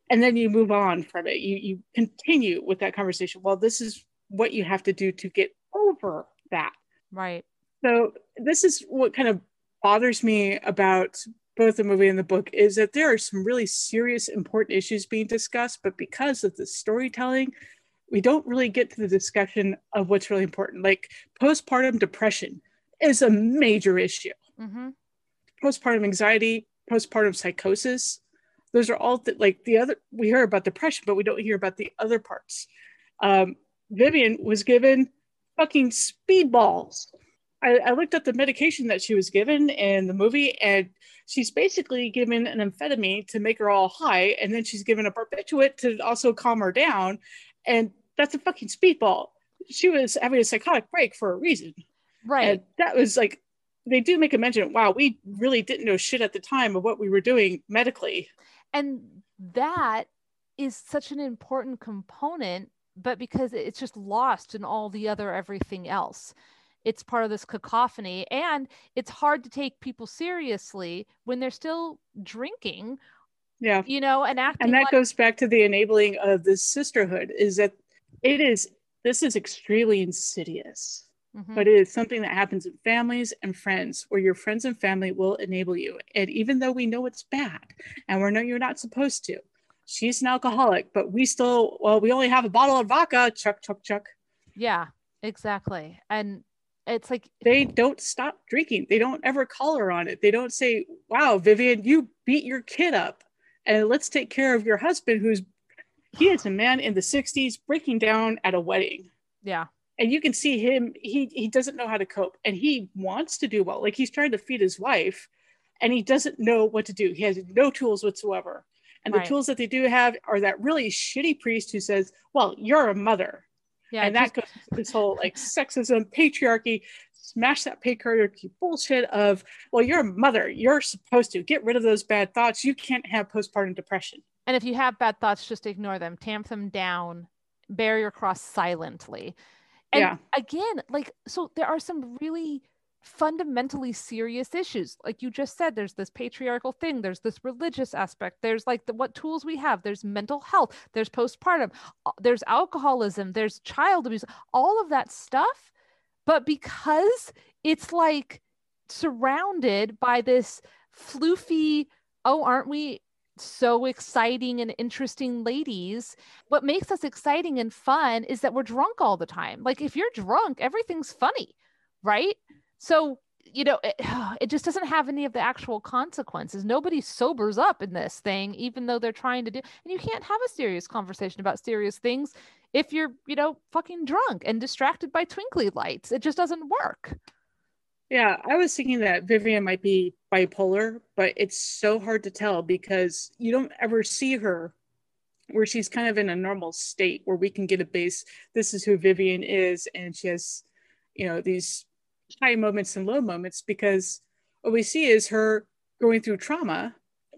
and then you move on from it you you continue with that conversation well this is what you have to do to get over that. Right. So this is what kind of bothers me about both the movie and the book is that there are some really serious important issues being discussed but because of the storytelling we don't really get to the discussion of what's really important like postpartum depression is a major issue mm-hmm. postpartum anxiety postpartum psychosis those are all th- like the other we hear about depression but we don't hear about the other parts um, Vivian was given fucking speedballs. I, I, looked up the medication that she was given in the movie, and she's basically given an amphetamine to make her all high, and then she's given a barbiturate to also calm her down, and that's a fucking speedball. She was having a psychotic break for a reason, right? And that was like they do make a mention. Wow, we really didn't know shit at the time of what we were doing medically, and that is such an important component but because it's just lost in all the other everything else. It's part of this cacophony and it's hard to take people seriously when they're still drinking yeah. you know and acting and that like- goes back to the enabling of this sisterhood is that it is this is extremely insidious mm-hmm. but it is something that happens in families and friends where your friends and family will enable you. And even though we know it's bad and we know you're not supposed to she's an alcoholic, but we still, well, we only have a bottle of vodka. Chuck, chuck, chuck. Yeah, exactly. And it's like they don't stop drinking. They don't ever call her on it. They don't say, wow, Vivian, you beat your kid up. And let's take care of your husband, who's he is a man in the 60s breaking down at a wedding. Yeah. And you can see him, he he doesn't know how to cope and he wants to do well. Like he's trying to feed his wife and he doesn't know what to do. He has no tools whatsoever. And right. the tools that they do have are that really shitty priest who says, Well, you're a mother. Yeah, and that goes this whole like sexism, patriarchy, smash that patriarchy bullshit of, well, you're a mother. You're supposed to get rid of those bad thoughts. You can't have postpartum depression. And if you have bad thoughts, just ignore them, tamp them down, bear your cross silently. And yeah. again, like, so there are some really fundamentally serious issues like you just said there's this patriarchal thing there's this religious aspect there's like the, what tools we have there's mental health there's postpartum there's alcoholism there's child abuse all of that stuff but because it's like surrounded by this floofy oh aren't we so exciting and interesting ladies. What makes us exciting and fun is that we're drunk all the time. Like if you're drunk, everything's funny, right? So, you know, it, *sighs* it just doesn't have any of the actual consequences. Nobody sobers up in this thing, even though they're trying to do, and you can't have a serious conversation about serious things if you're, you know, fucking drunk and distracted by twinkly lights. It just doesn't work. Yeah, I was thinking that Vivian might be bipolar, but it's so hard to tell because you don't ever see her where she's kind of in a normal state where we can get a base. This is who Vivian is, and she has, you know, these high moments and low moments because what we see is her going through trauma,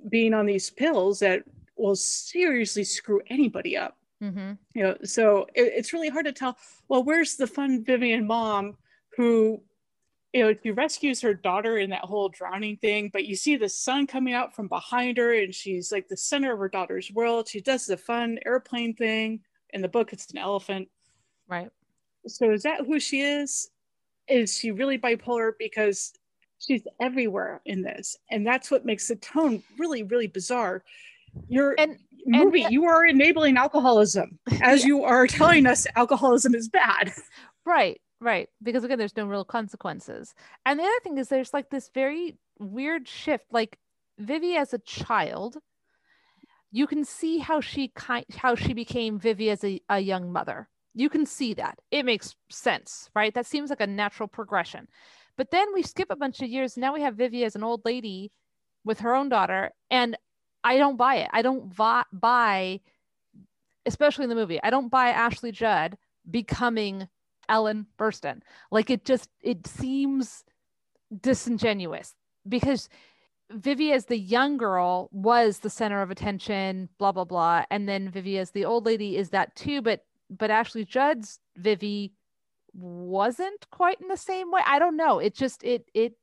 being on these pills that will seriously screw anybody up. Mm-hmm. You know, so it, it's really hard to tell. Well, where's the fun Vivian mom who, you know, she rescues her daughter in that whole drowning thing, but you see the sun coming out from behind her, and she's like the center of her daughter's world. She does the fun airplane thing. In the book, it's an elephant. Right. So is that who she is? Is she really bipolar because she's everywhere in this and that's what makes the tone really really bizarre You're And- movie. you are enabling alcoholism *laughs* as you are telling us alcoholism is bad. Right, right. Because again, there's no real consequences. And the other thing is there's like this very weird shift. Like Vivi as a child, you can see how she kind how she became Vivi as a, a young mother. You can see that. It makes sense, right? That seems like a natural progression. But then we skip a bunch of years. Now we have Vivi as an old lady with her own daughter. And I don't buy it. I don't buy, especially in the movie, I don't buy Ashley Judd becoming Ellen Burstyn. Like it just it seems disingenuous because Vivi as the young girl was the center of attention, blah blah blah, and then Vivi as the old lady is that too. But but Ashley Judd's Vivi wasn't quite in the same way. I don't know. It just it it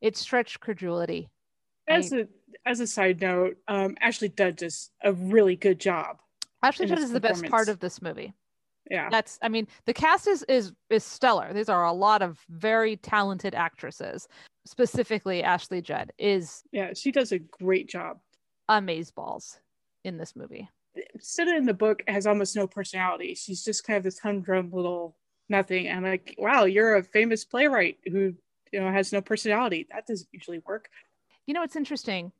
it stretched credulity. As a as a side note, um, Ashley Judd does a really good job. Ashley Judd is the best part of this movie. Yeah, That's I mean, the cast is is is stellar. These are a lot of very talented actresses. Specifically, Ashley Judd is yeah, she does a great job. amazeballs in this movie. Sidda in the book has almost no personality. She's just kind of this humdrum little nothing. And like, wow, you're a famous playwright who you know has no personality. That doesn't usually work. You know what's interesting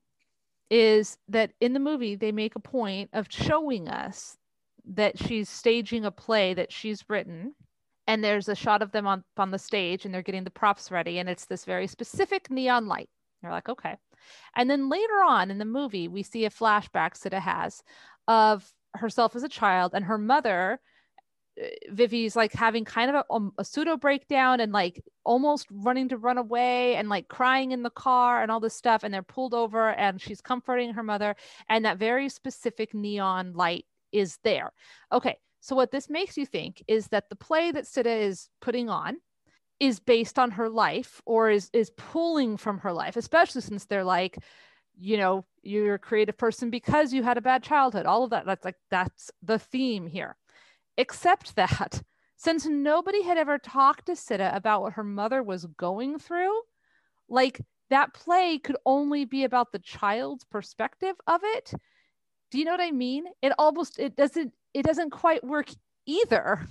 is that in the movie they make a point of showing us that she's staging a play that she's written and there's a shot of them on on the stage and they're getting the props ready and it's this very specific neon light. You're like, okay. And then later on in the movie we see a flashback Sidda has of herself as a child and her mother uh, Vivi's like having kind of a, um, a pseudo breakdown and like almost running to run away and like crying in the car and all this stuff. And they're pulled over and she's comforting her mother. And that very specific neon light is there. Okay. So, what this makes you think is that the play that Sidda is putting on is based on her life or is, is pulling from her life, especially since they're like, you know, you're a creative person because you had a bad childhood. All of that. That's like, that's the theme here except *laughs* that since nobody had ever talked to Sidda about what her mother was going through, like that play could only be about the child's perspective of it. Do you know what I mean? It almost it doesn't it doesn't quite work either.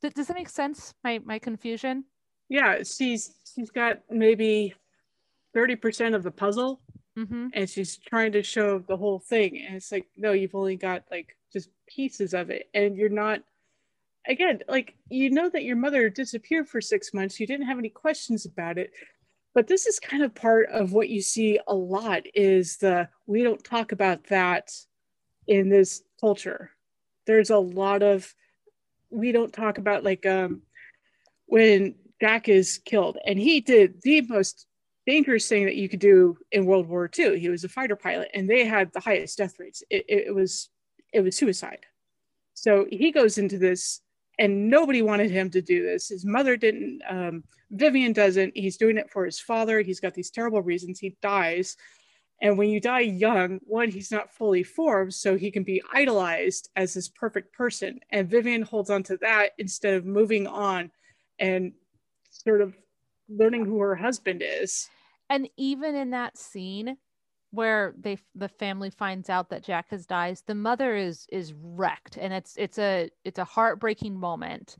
Th- Does that make sense? My my confusion. Yeah, she's she's got maybe thirty percent of the puzzle, Mm-hmm. and she's trying to show the whole thing. And it's like, no, you've only got like just pieces of it, and you're not. Again, like you know that your mother disappeared for six months. You didn't have any questions about it, but this is kind of part of what you see a lot is the we don't talk about that in this culture. There's a lot of we don't talk about like um when Jack is killed, and he did the most dangerous thing that you could do in World War II. He was a fighter pilot, and they had the highest death rates. It, it, was it was suicide. So he goes into this, and nobody wanted him to do this. His mother didn't. Um, Vivian doesn't. He's doing it for his father. He's got these terrible reasons. He dies. And when you die young, one, he's not fully formed, so he can be idolized as this perfect person. And Vivian holds on to that instead of moving on and sort of learning who her husband is. And even in that scene where they the family finds out that Jack has died, the mother is is wrecked and it's it's a it's a heartbreaking moment.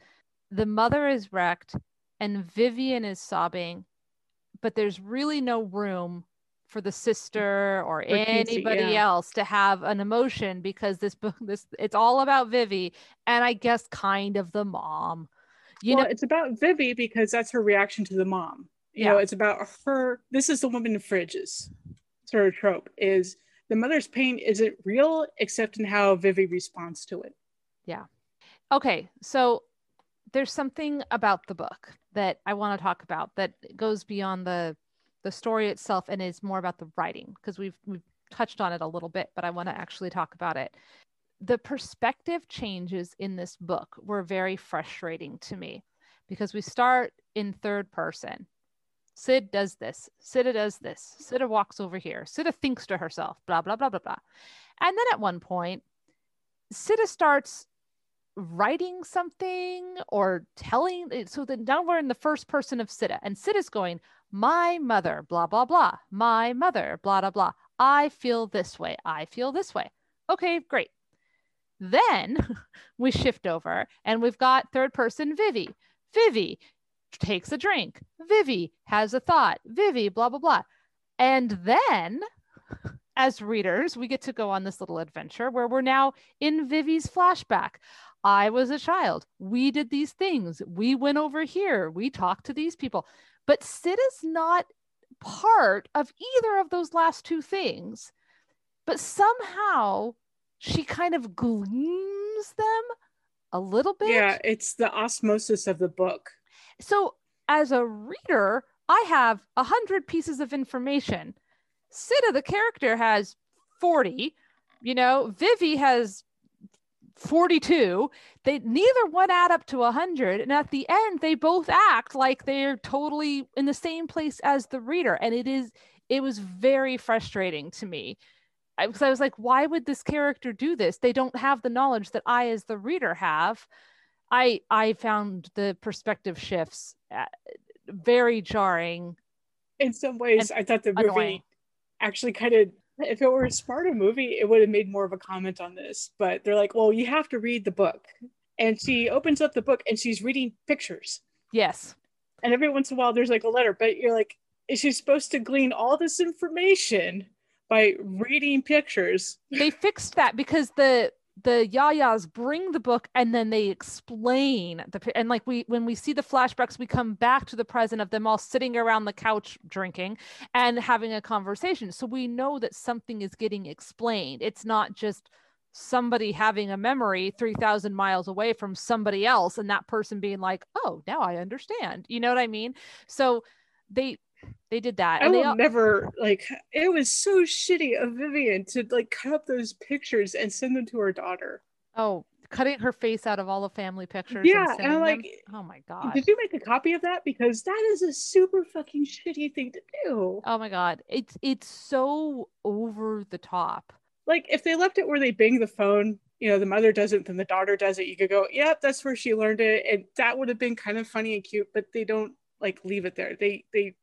The mother is wrecked and Vivian is sobbing, but there's really no room for the sister or For Casey, anybody yeah. else to have an emotion because this book this it's all about Vivi and I guess kind of the mom. You well, know it's about Vivi because that's her reaction to the mom. You know, it's about her. This is the woman in fridges sort of trope is the mother's pain isn't real except in how Vivi responds to it. Yeah. Okay, so there's something about the book that I want to talk about that goes beyond the the story itself and is more about the writing because we've we've touched on it a little bit, but I want to actually talk about it. The perspective changes in this book were very frustrating to me because we start in third person. Sid does this, Sidda does this, Sidda walks over here, Sidda thinks to herself, blah, blah, blah, blah, blah. And then at one point, Sidda starts writing something or telling eh, so then now we're in the first person of Sidda and Sidda's going my mother blah blah blah my mother blah blah blah I feel this way. I feel this way. Okay, great. Then *laughs* we shift over and we've got third person Vivi. Vivi takes a drink. Vivi has a thought. Vivi, blah, blah, blah. And then *laughs* as readers, we get to go on this little adventure where we're now in Vivi's flashback. I was a child. We did these things. We went over here. We talked to these people. But Sid is not part of either of those last two things. But somehow she kind of gleams them a little bit. Yeah, it's the osmosis of the book. So as a reader, I have a hundred pieces of information. Sidda, the character, has 40. You know, Vivi has 42 they neither one add up to 100 and at the end they both act like they're totally in the same place as the reader and it is it was very frustrating to me because I, I was like why would this character do this they don't have the knowledge that i as the reader have i i found the perspective shifts uh, very jarring in some ways i thought the movie annoying. actually kind of if it were a smarter movie, it would have made more of a comment on this. But they're like, well, you have to read the book. And she opens up the book and she's reading pictures. Yes. And every once in a while, there's like a letter, but you're like, is she supposed to glean all this information by reading pictures? They fixed that because the the yayas bring the book and then they explain the and like we when we see the flashbacks we come back to the present of them all sitting around the couch drinking and having a conversation. So we know that something is getting explained. It's not just somebody having a memory 3000 miles away from somebody else and that person being like oh now i understand. You know what i mean? So they they did that. I will all- never like. It was so shitty of Vivian to like cut up those pictures and send them to her daughter. Oh, cutting her face out of all the family pictures. Yeah, and, and I'm like, them? oh my god, did you make a copy of that? Because that is a super fucking shitty thing to do. Oh my god, it's it's so over the top. Like if they left it where they bang the phone, you know, the mother does it, then the daughter does it. You could go, yep, that's where she learned it, and that would have been kind of funny and cute. But they don't like leave it there. They they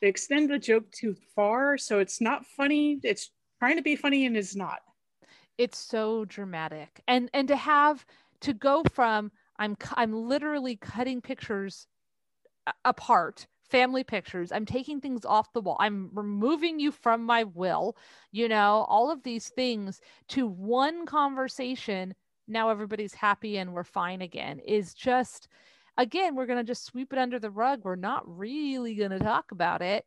they extend the joke too far so it's not funny. It's trying to be funny and is not. It's so dramatic. And and to have to go from i'm i'm literally cutting pictures apart family pictures i'm taking things off the wall i'm removing you from my will you know all of these things to one conversation now everybody's happy and we're fine again is just again, we're going to just sweep it under the rug. We're not really going to talk about it.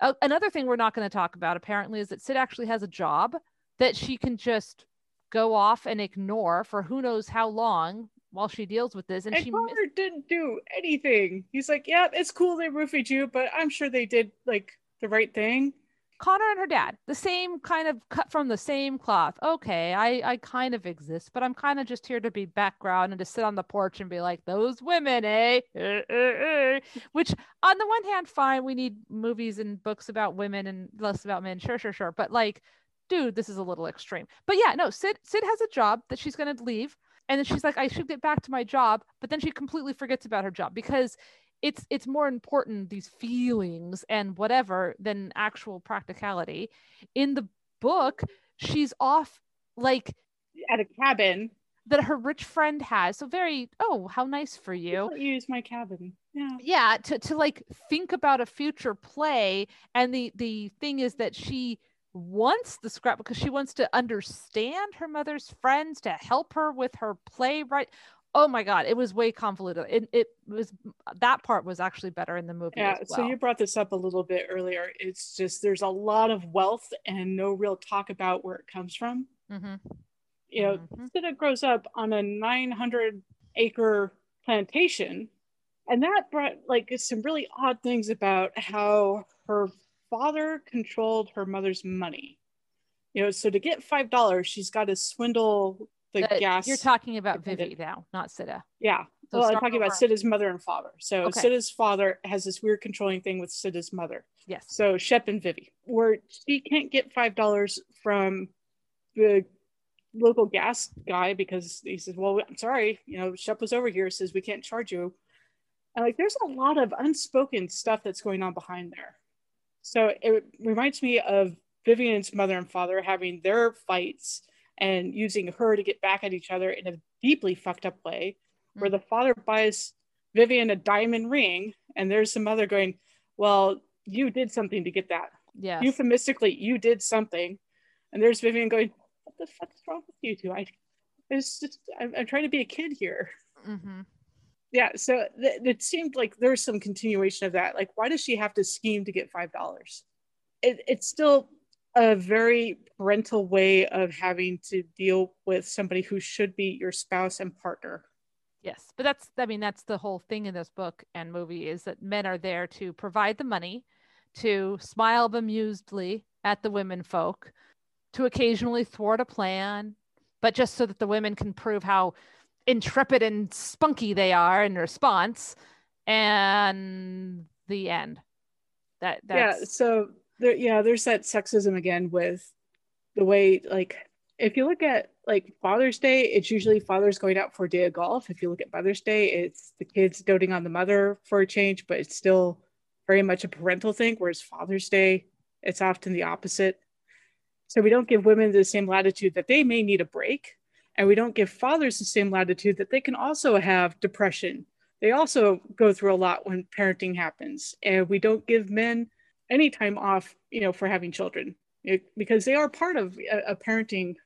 Uh, another thing we're not going to talk about apparently is that Sid actually has a job that she can just go off and ignore for who knows how long while she deals with this. And, and she Connor didn't do anything. He's like, yeah, it's cool they roofied you, but I'm sure they did like the right thing. Connor and her dad, the same kind of cut from the same cloth. Okay, I, I kind of exist, but I'm kind of just here to be background and to sit on the porch and be like, those women, eh? eh, eh, eh. Which, on the one hand, fine. We need movies and books about women and less about men. Sure, sure, sure. But like, dude, this is a little extreme. But yeah, no, Sid, Sid has a job that she's going to leave. And then she's like, I should get back to my job. But then she completely forgets about her job because it's it's more important these feelings and whatever than actual practicality. In the book she's off like at a cabin. That her rich friend has so very oh how nice for you. use my cabin. Yeah. Yeah to, to like think about a future play and the the thing is that she wants the scrap because she wants to understand her mother's friends to help her with her play right oh my god it was way convoluted it, it was that part was actually better in the movie yeah well. so you brought this up a little bit earlier it's just there's a lot of wealth and no real talk about where it comes from mm-hmm. you know mm-hmm. grows up on a 900 acre plantation and that brought like some really odd things about how her father controlled her mother's money you know so to get five dollars she's got to swindle the, the gas. You're talking about Vivi now, not Sidda. Yeah. So well, I'm talking over. about Sidda's mother and father. So okay. Sidda's father has this weird controlling thing with Sidda's mother. Yes. So Shep and Vivi, where she can't get five dollars from the local gas guy because he says, "Well, I'm sorry, you know, Shep was over here says we can't charge you." And like, there's a lot of unspoken stuff that's going on behind there. So it reminds me of Vivian's mother and father having their fights and using her to get back at each other in a deeply fucked up way, where the father buys Vivian a diamond ring, and there's some mother going, Well, you did something to get that. Yeah. Euphemistically, you did something. And there's Vivian going, What the fuck is wrong with you two? I it's just I'm, I'm trying to be a kid here. Mhm. Yeah, so th- it seemed like there's some continuation of that. Like, why does she have to scheme to get five dollars? It, it's still a very parental way of having to deal with somebody who should be your spouse and partner. Yes, but that's I mean that's the whole thing in this book and movie is that men are there to provide the money, to smile bemusedly at the women folk, to occasionally thwart a plan, but just so that the women can prove how intrepid and spunky they are in response, and the end. That yeah that's so there yeah there's that sexism again with the way like if you look at like father's day it's usually fathers going out for a day of golf. If you look at mother's day it's the kids doting on the mother for a change but it's still very much a parental thing whereas father's day it's often the opposite. So we don't give women the same latitude that they may need a break and we don't give fathers the same latitude that they can also have depression. They also go through a lot when parenting happens and we don't give men any time off you know for having children. It, because they are part of a, a parenting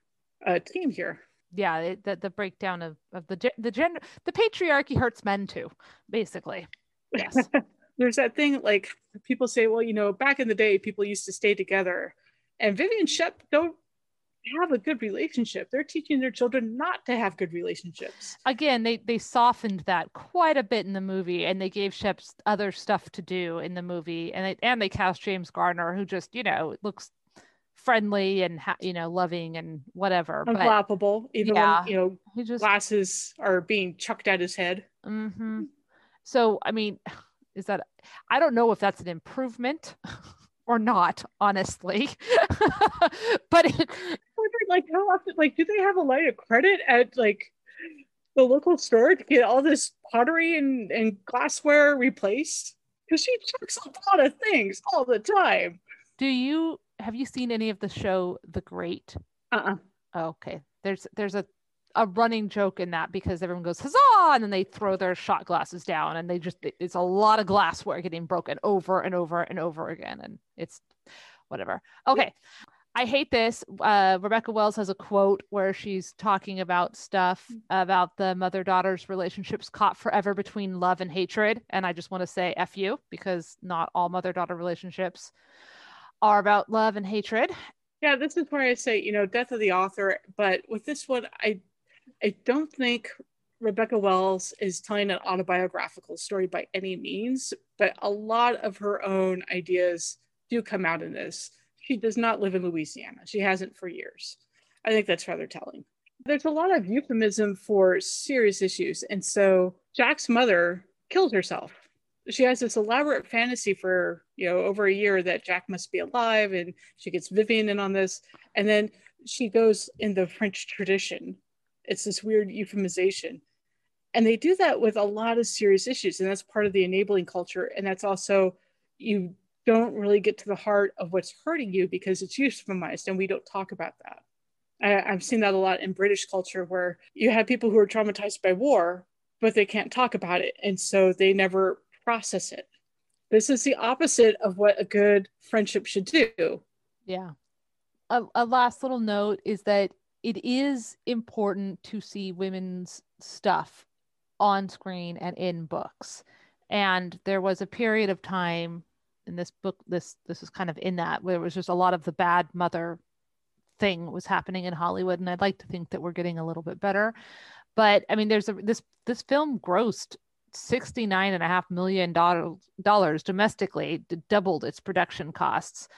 uh, team here. Yeah it, the, the breakdown of, of the the gender the patriarchy hurts men too basically. Yes. *laughs* There's that thing like people say well you know back in the day people used to stay together. And vivian shep don't have a good relationship. They're teaching their children not to have good relationships. Again they they softened that quite a bit in the movie and they gave shep s- other stuff to do in the movie and they and they cast james garner who just you know looks friendly and ha- you know loving and whatever but unflappable even Yeah. when you know he just glasses are being chucked at his head. Hmm so i mean is that i don't know if that's an improvement *laughs* or not honestly. *laughs* But it, like how often like do they have a line of credit at like the local store to get all this pottery and, and glassware replaced because she chucks a lot of things all the time do you have you seen any of the show the great uh-uh Oh, okay. There's there's a a running joke in that because everyone goes huzzah and then they throw their shot glasses down and they just it's a lot of glassware getting broken over and over and over again and it's whatever. Okay. I hate this. Uh, Rebecca Wells has a quote where she's talking about stuff about the mother daughter's relationships caught forever between love and hatred. And I just want to say F you because not all mother daughter relationships are about love and hatred. yeah this is where i say you know death of the author but with this one i i don't think rebecca wells is telling an autobiographical story by any means but a lot of her own ideas do come out in this she does not live in louisiana. She hasn't for years. I think that's rather telling. There's a lot of euphemism for serious issues and so jack's mother killed herself. She has this elaborate fantasy for you know over a year that jack must be alive and she gets vivian in on this and then she goes in the french tradition. It's this weird euphemization and they do that with a lot of serious issues and that's part of the enabling culture and that's also you don't really get to the heart of what's hurting you because it's euphemized and we don't talk about that I, i've seen that a lot in british culture where you have people who are traumatized by war but they can't talk about it and so they never process it this is the opposite of what a good friendship should do Yeah. A, a last little note is that it is important to see women's stuff on screen and in books. And there was a period of time in this book, this this is kind of in that where it was just a lot of the bad mother thing was happening in Hollywood. And I'd like to think that we're getting a little bit better. But I mean, there's a this this film grossed 69 and a half million dollars dollars domestically, doubled its production costs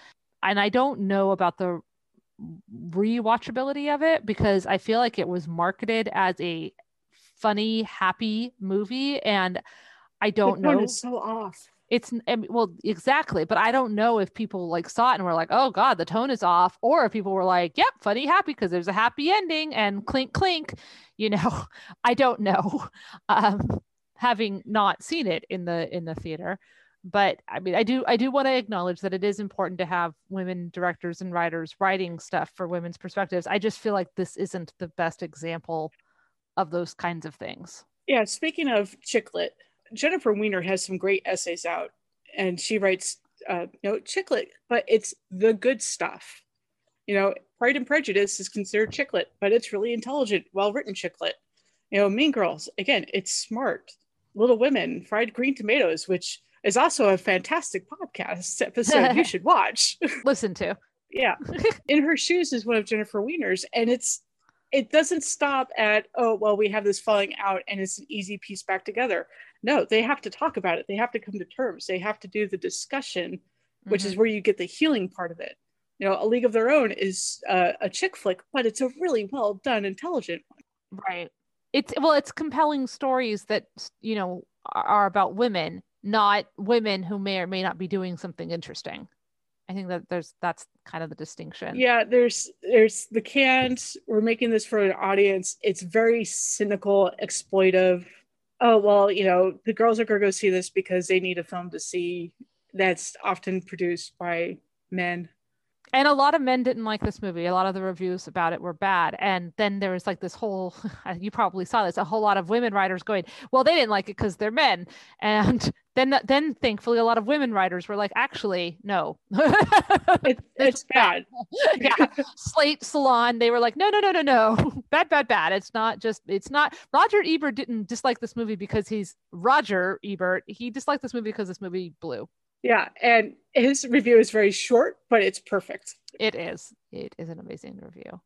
and I don't know about the rewatchability of it because I feel like it was marketed as a funny, happy movie, and I don't know. is so off It's well, exactly, but I don't know if people like saw it and were like, "Oh God, the tone is off," or if people were like, "Yep, funny, happy because there's a happy ending," and clink, clink. *laughs* You know, I don't know, *laughs* um, having not seen it in the in the theater but I mean, I do I do want to acknowledge that it is important to have women directors and writers writing stuff for women's perspectives. I just feel like this isn't the best example of those kinds of things. Yeah, speaking of chick lit, Jennifer Weiner has some great essays out, and she writes, uh, you know, chick lit, but it's the good stuff. You know, Pride and Prejudice is considered chick lit, but it's really intelligent, well written chick lit. You know, Mean Girls, again, it's smart. Little Women, Fried Green Tomatoes, which is also a fantastic podcast episode you *laughs* should watch. *laughs* Listen to. yeah. *laughs* In Her Shoes is one of Jennifer Weiner's, and it's it doesn't stop at oh well we have this falling out and it's an easy piece back together no they have to talk about it they have to come to terms they have to do the discussion which Mhm. is where you get the healing part of it you know a league of their own is uh, a chick flick but it's a really well done intelligent one Right. It's well, it's compelling stories that you know are about women, not women who may or may not be doing something interesting. I think that there's that's kind of the distinction. yeah there's there's the cans we're making this for an audience it's very cynical exploitive oh well you know the girls are going to go see this because they need a film to see that's often produced by men And a lot of men didn't like this movie. A lot of the reviews about it were bad. And then there was like this whole *laughs* you probably saw this, a whole lot of women writers going, well, they didn't like it because they're men. And *laughs* then then thankfully a lot of women writers were like, actually, no. *laughs* it, it's bad yeah slate salon they were like no no no no no bad bad bad it's not just it's not roger ebert didn't dislike this movie because he's roger ebert he disliked this movie because this movie blew yeah and his review is very short but it's perfect. It is. It is an amazing review.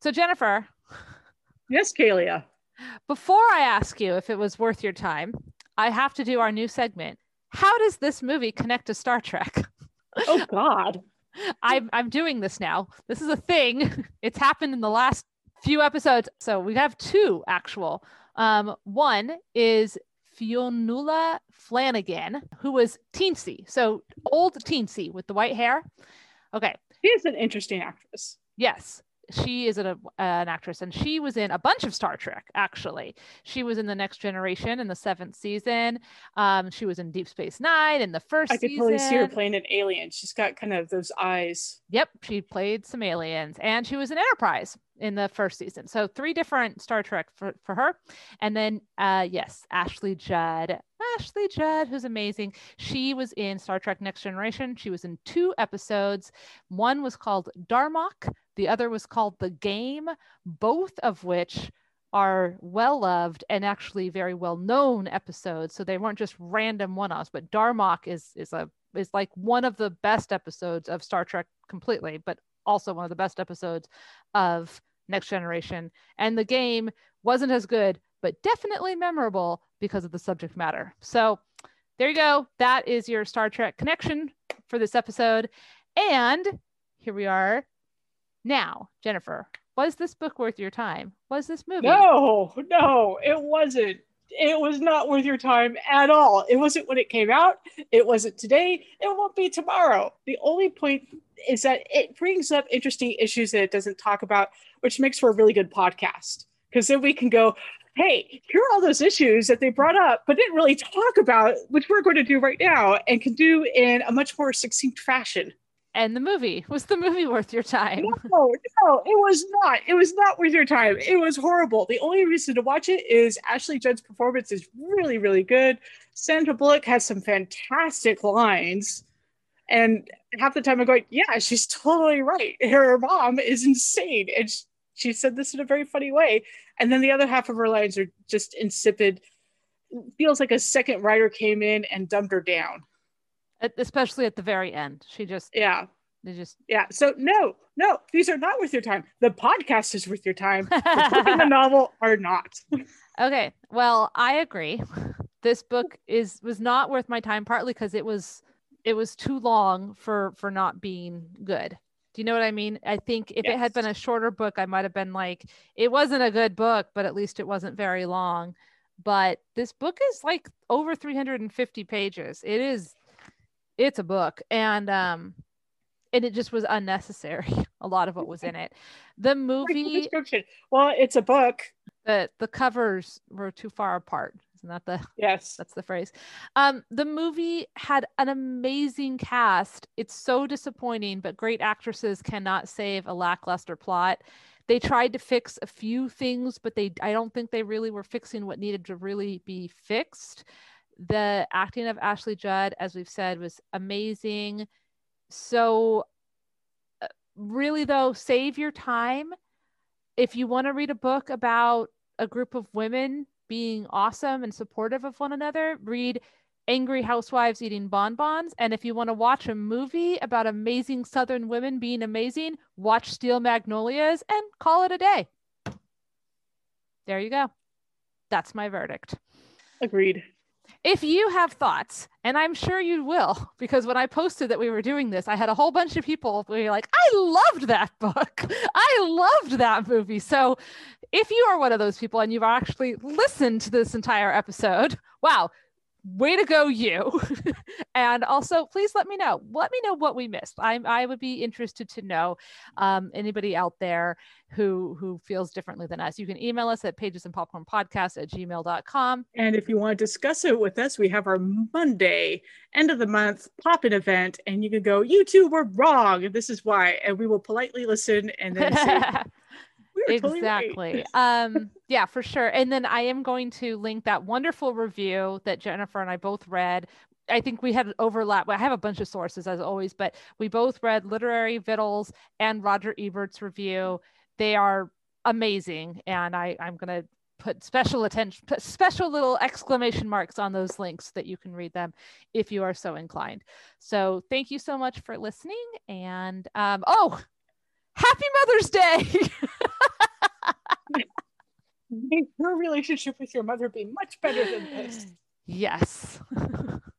So jennifer. Yes kalia. Before i ask you if it was worth your time i have to do our new segment. How does this movie connect to star trek? Oh god. *laughs* I'm I'm doing this now. This is a thing. *laughs* It's happened in the last few episodes. So we have two actual. Um, one is Fionnula Flanagan, who was Teensy. So old Teensy with the white hair. Okay. she is an interesting actress Yes. She is an, an actress and she was in a bunch of Star Trek, actually. She was in The Next Generation in the seventh season. Um, she was in Deep Space Nine in the first i could season. totally see her playing an alien she's got kind of those eyes Yep, she played some aliens and she was in Enterprise in the first season. So three different Star Trek for, for her. And then uh yes, Ashley Judd. Ashley Judd, who's amazing. She was in Star Trek Next Generation. She was in two episodes. One was called Darmok, the other was called The Game, both of which are well loved and actually very well known episodes. So they weren't just random one-offs, but Darmok is is a is like one of the best episodes of Star Trek completely, but also one of the best episodes of Next Generation. And the game wasn't as good, but definitely memorable because of the subject matter. So there you go. That is your Star Trek connection for this episode. And here we are now, Jennifer. Was this book worth your time? Was this movie? no no it wasn't it was not worth your time at all. It wasn't when it came out. It wasn't today. It won't be tomorrow. The only point is that it brings up interesting issues that it doesn't talk about which makes for a really good podcast. Because then we can go hey here are all those issues that they brought up but didn't really talk about which we're going to do right now and can do in a much more succinct fashion And the movie *laughs* was the movie worth your time? no, no, it was not. It was not worth your time. It was horrible. The only reason to watch it is Ashley Judd's performance is really, really good. Sandra Bullock has some fantastic lines. And half the time I'm going, yeah, she's totally right. Her mom is insane. And sh- she said this in a very funny way. And then the other half of her lines are just insipid. Feels like a second writer came in and dumbed her down. Especially at the very end. She just Yeah. they just Yeah. So no, no, these are not worth your time. The podcast is worth your time. The book and the *laughs* novel are not. Okay. Well, I agree. This book is was not worth my time partly because it was it was too long for for not being good. Do you know what I mean? I think if it had been a shorter book, I might have been like, it wasn't a good book, but at least it wasn't very long. But this book is like over 350 pages. It is it's a book. And um and it just was unnecessary. *laughs* A lot of what was in it. The movie description. Well, it's a book. the the covers were too far apart. Isn't that the Yes. that's the phrase. Um, the movie had an amazing cast. It's so disappointing, but great actresses cannot save a lackluster plot. They tried to fix a few things, but they I don't think they really were fixing what needed to really be fixed. The acting of Ashley Judd, as we've said, was amazing. So uh, really though, save your time. If you want to read a book about a group of women being awesome and supportive of one another, read Angry Housewives Eating Bonbons. And if you want to watch a movie about amazing Southern women being amazing, watch Steel Magnolias and call it a day. There you go. That's my verdict. Agreed. If you have thoughts, and I'm sure you will, *laughs* because when I posted that we were doing this, I had a whole bunch of people were like, I loved that *laughs* book. I loved that movie. So if you are one of those people and you've actually listened to this entire episode, wow, way to go you. *laughs* And also please let me know. Let me know what we missed. I i would be interested to know um, anybody out there who who feels differently than us. You can email us at pages and popcorn podcast at gmail.com And if you want to discuss it with us, we have our Monday end of the month pop in event, and you can go, You two were wrong. This is why. And we will politely listen and then say, *laughs* "We were totally right." exactly. Um yeah for sure. And then i am going to link that wonderful review that jennifer and i both read. I think we had overlap i have a bunch of sources as always but we both read literary vittles and roger ebert's review. They are amazing and i i'm going to put special attention put special little exclamation marks on those links that you can read them if you are so inclined. So thank you so much for listening and um oh happy mother's day *laughs* May your relationship with your mother be much better than this. Yes. *laughs*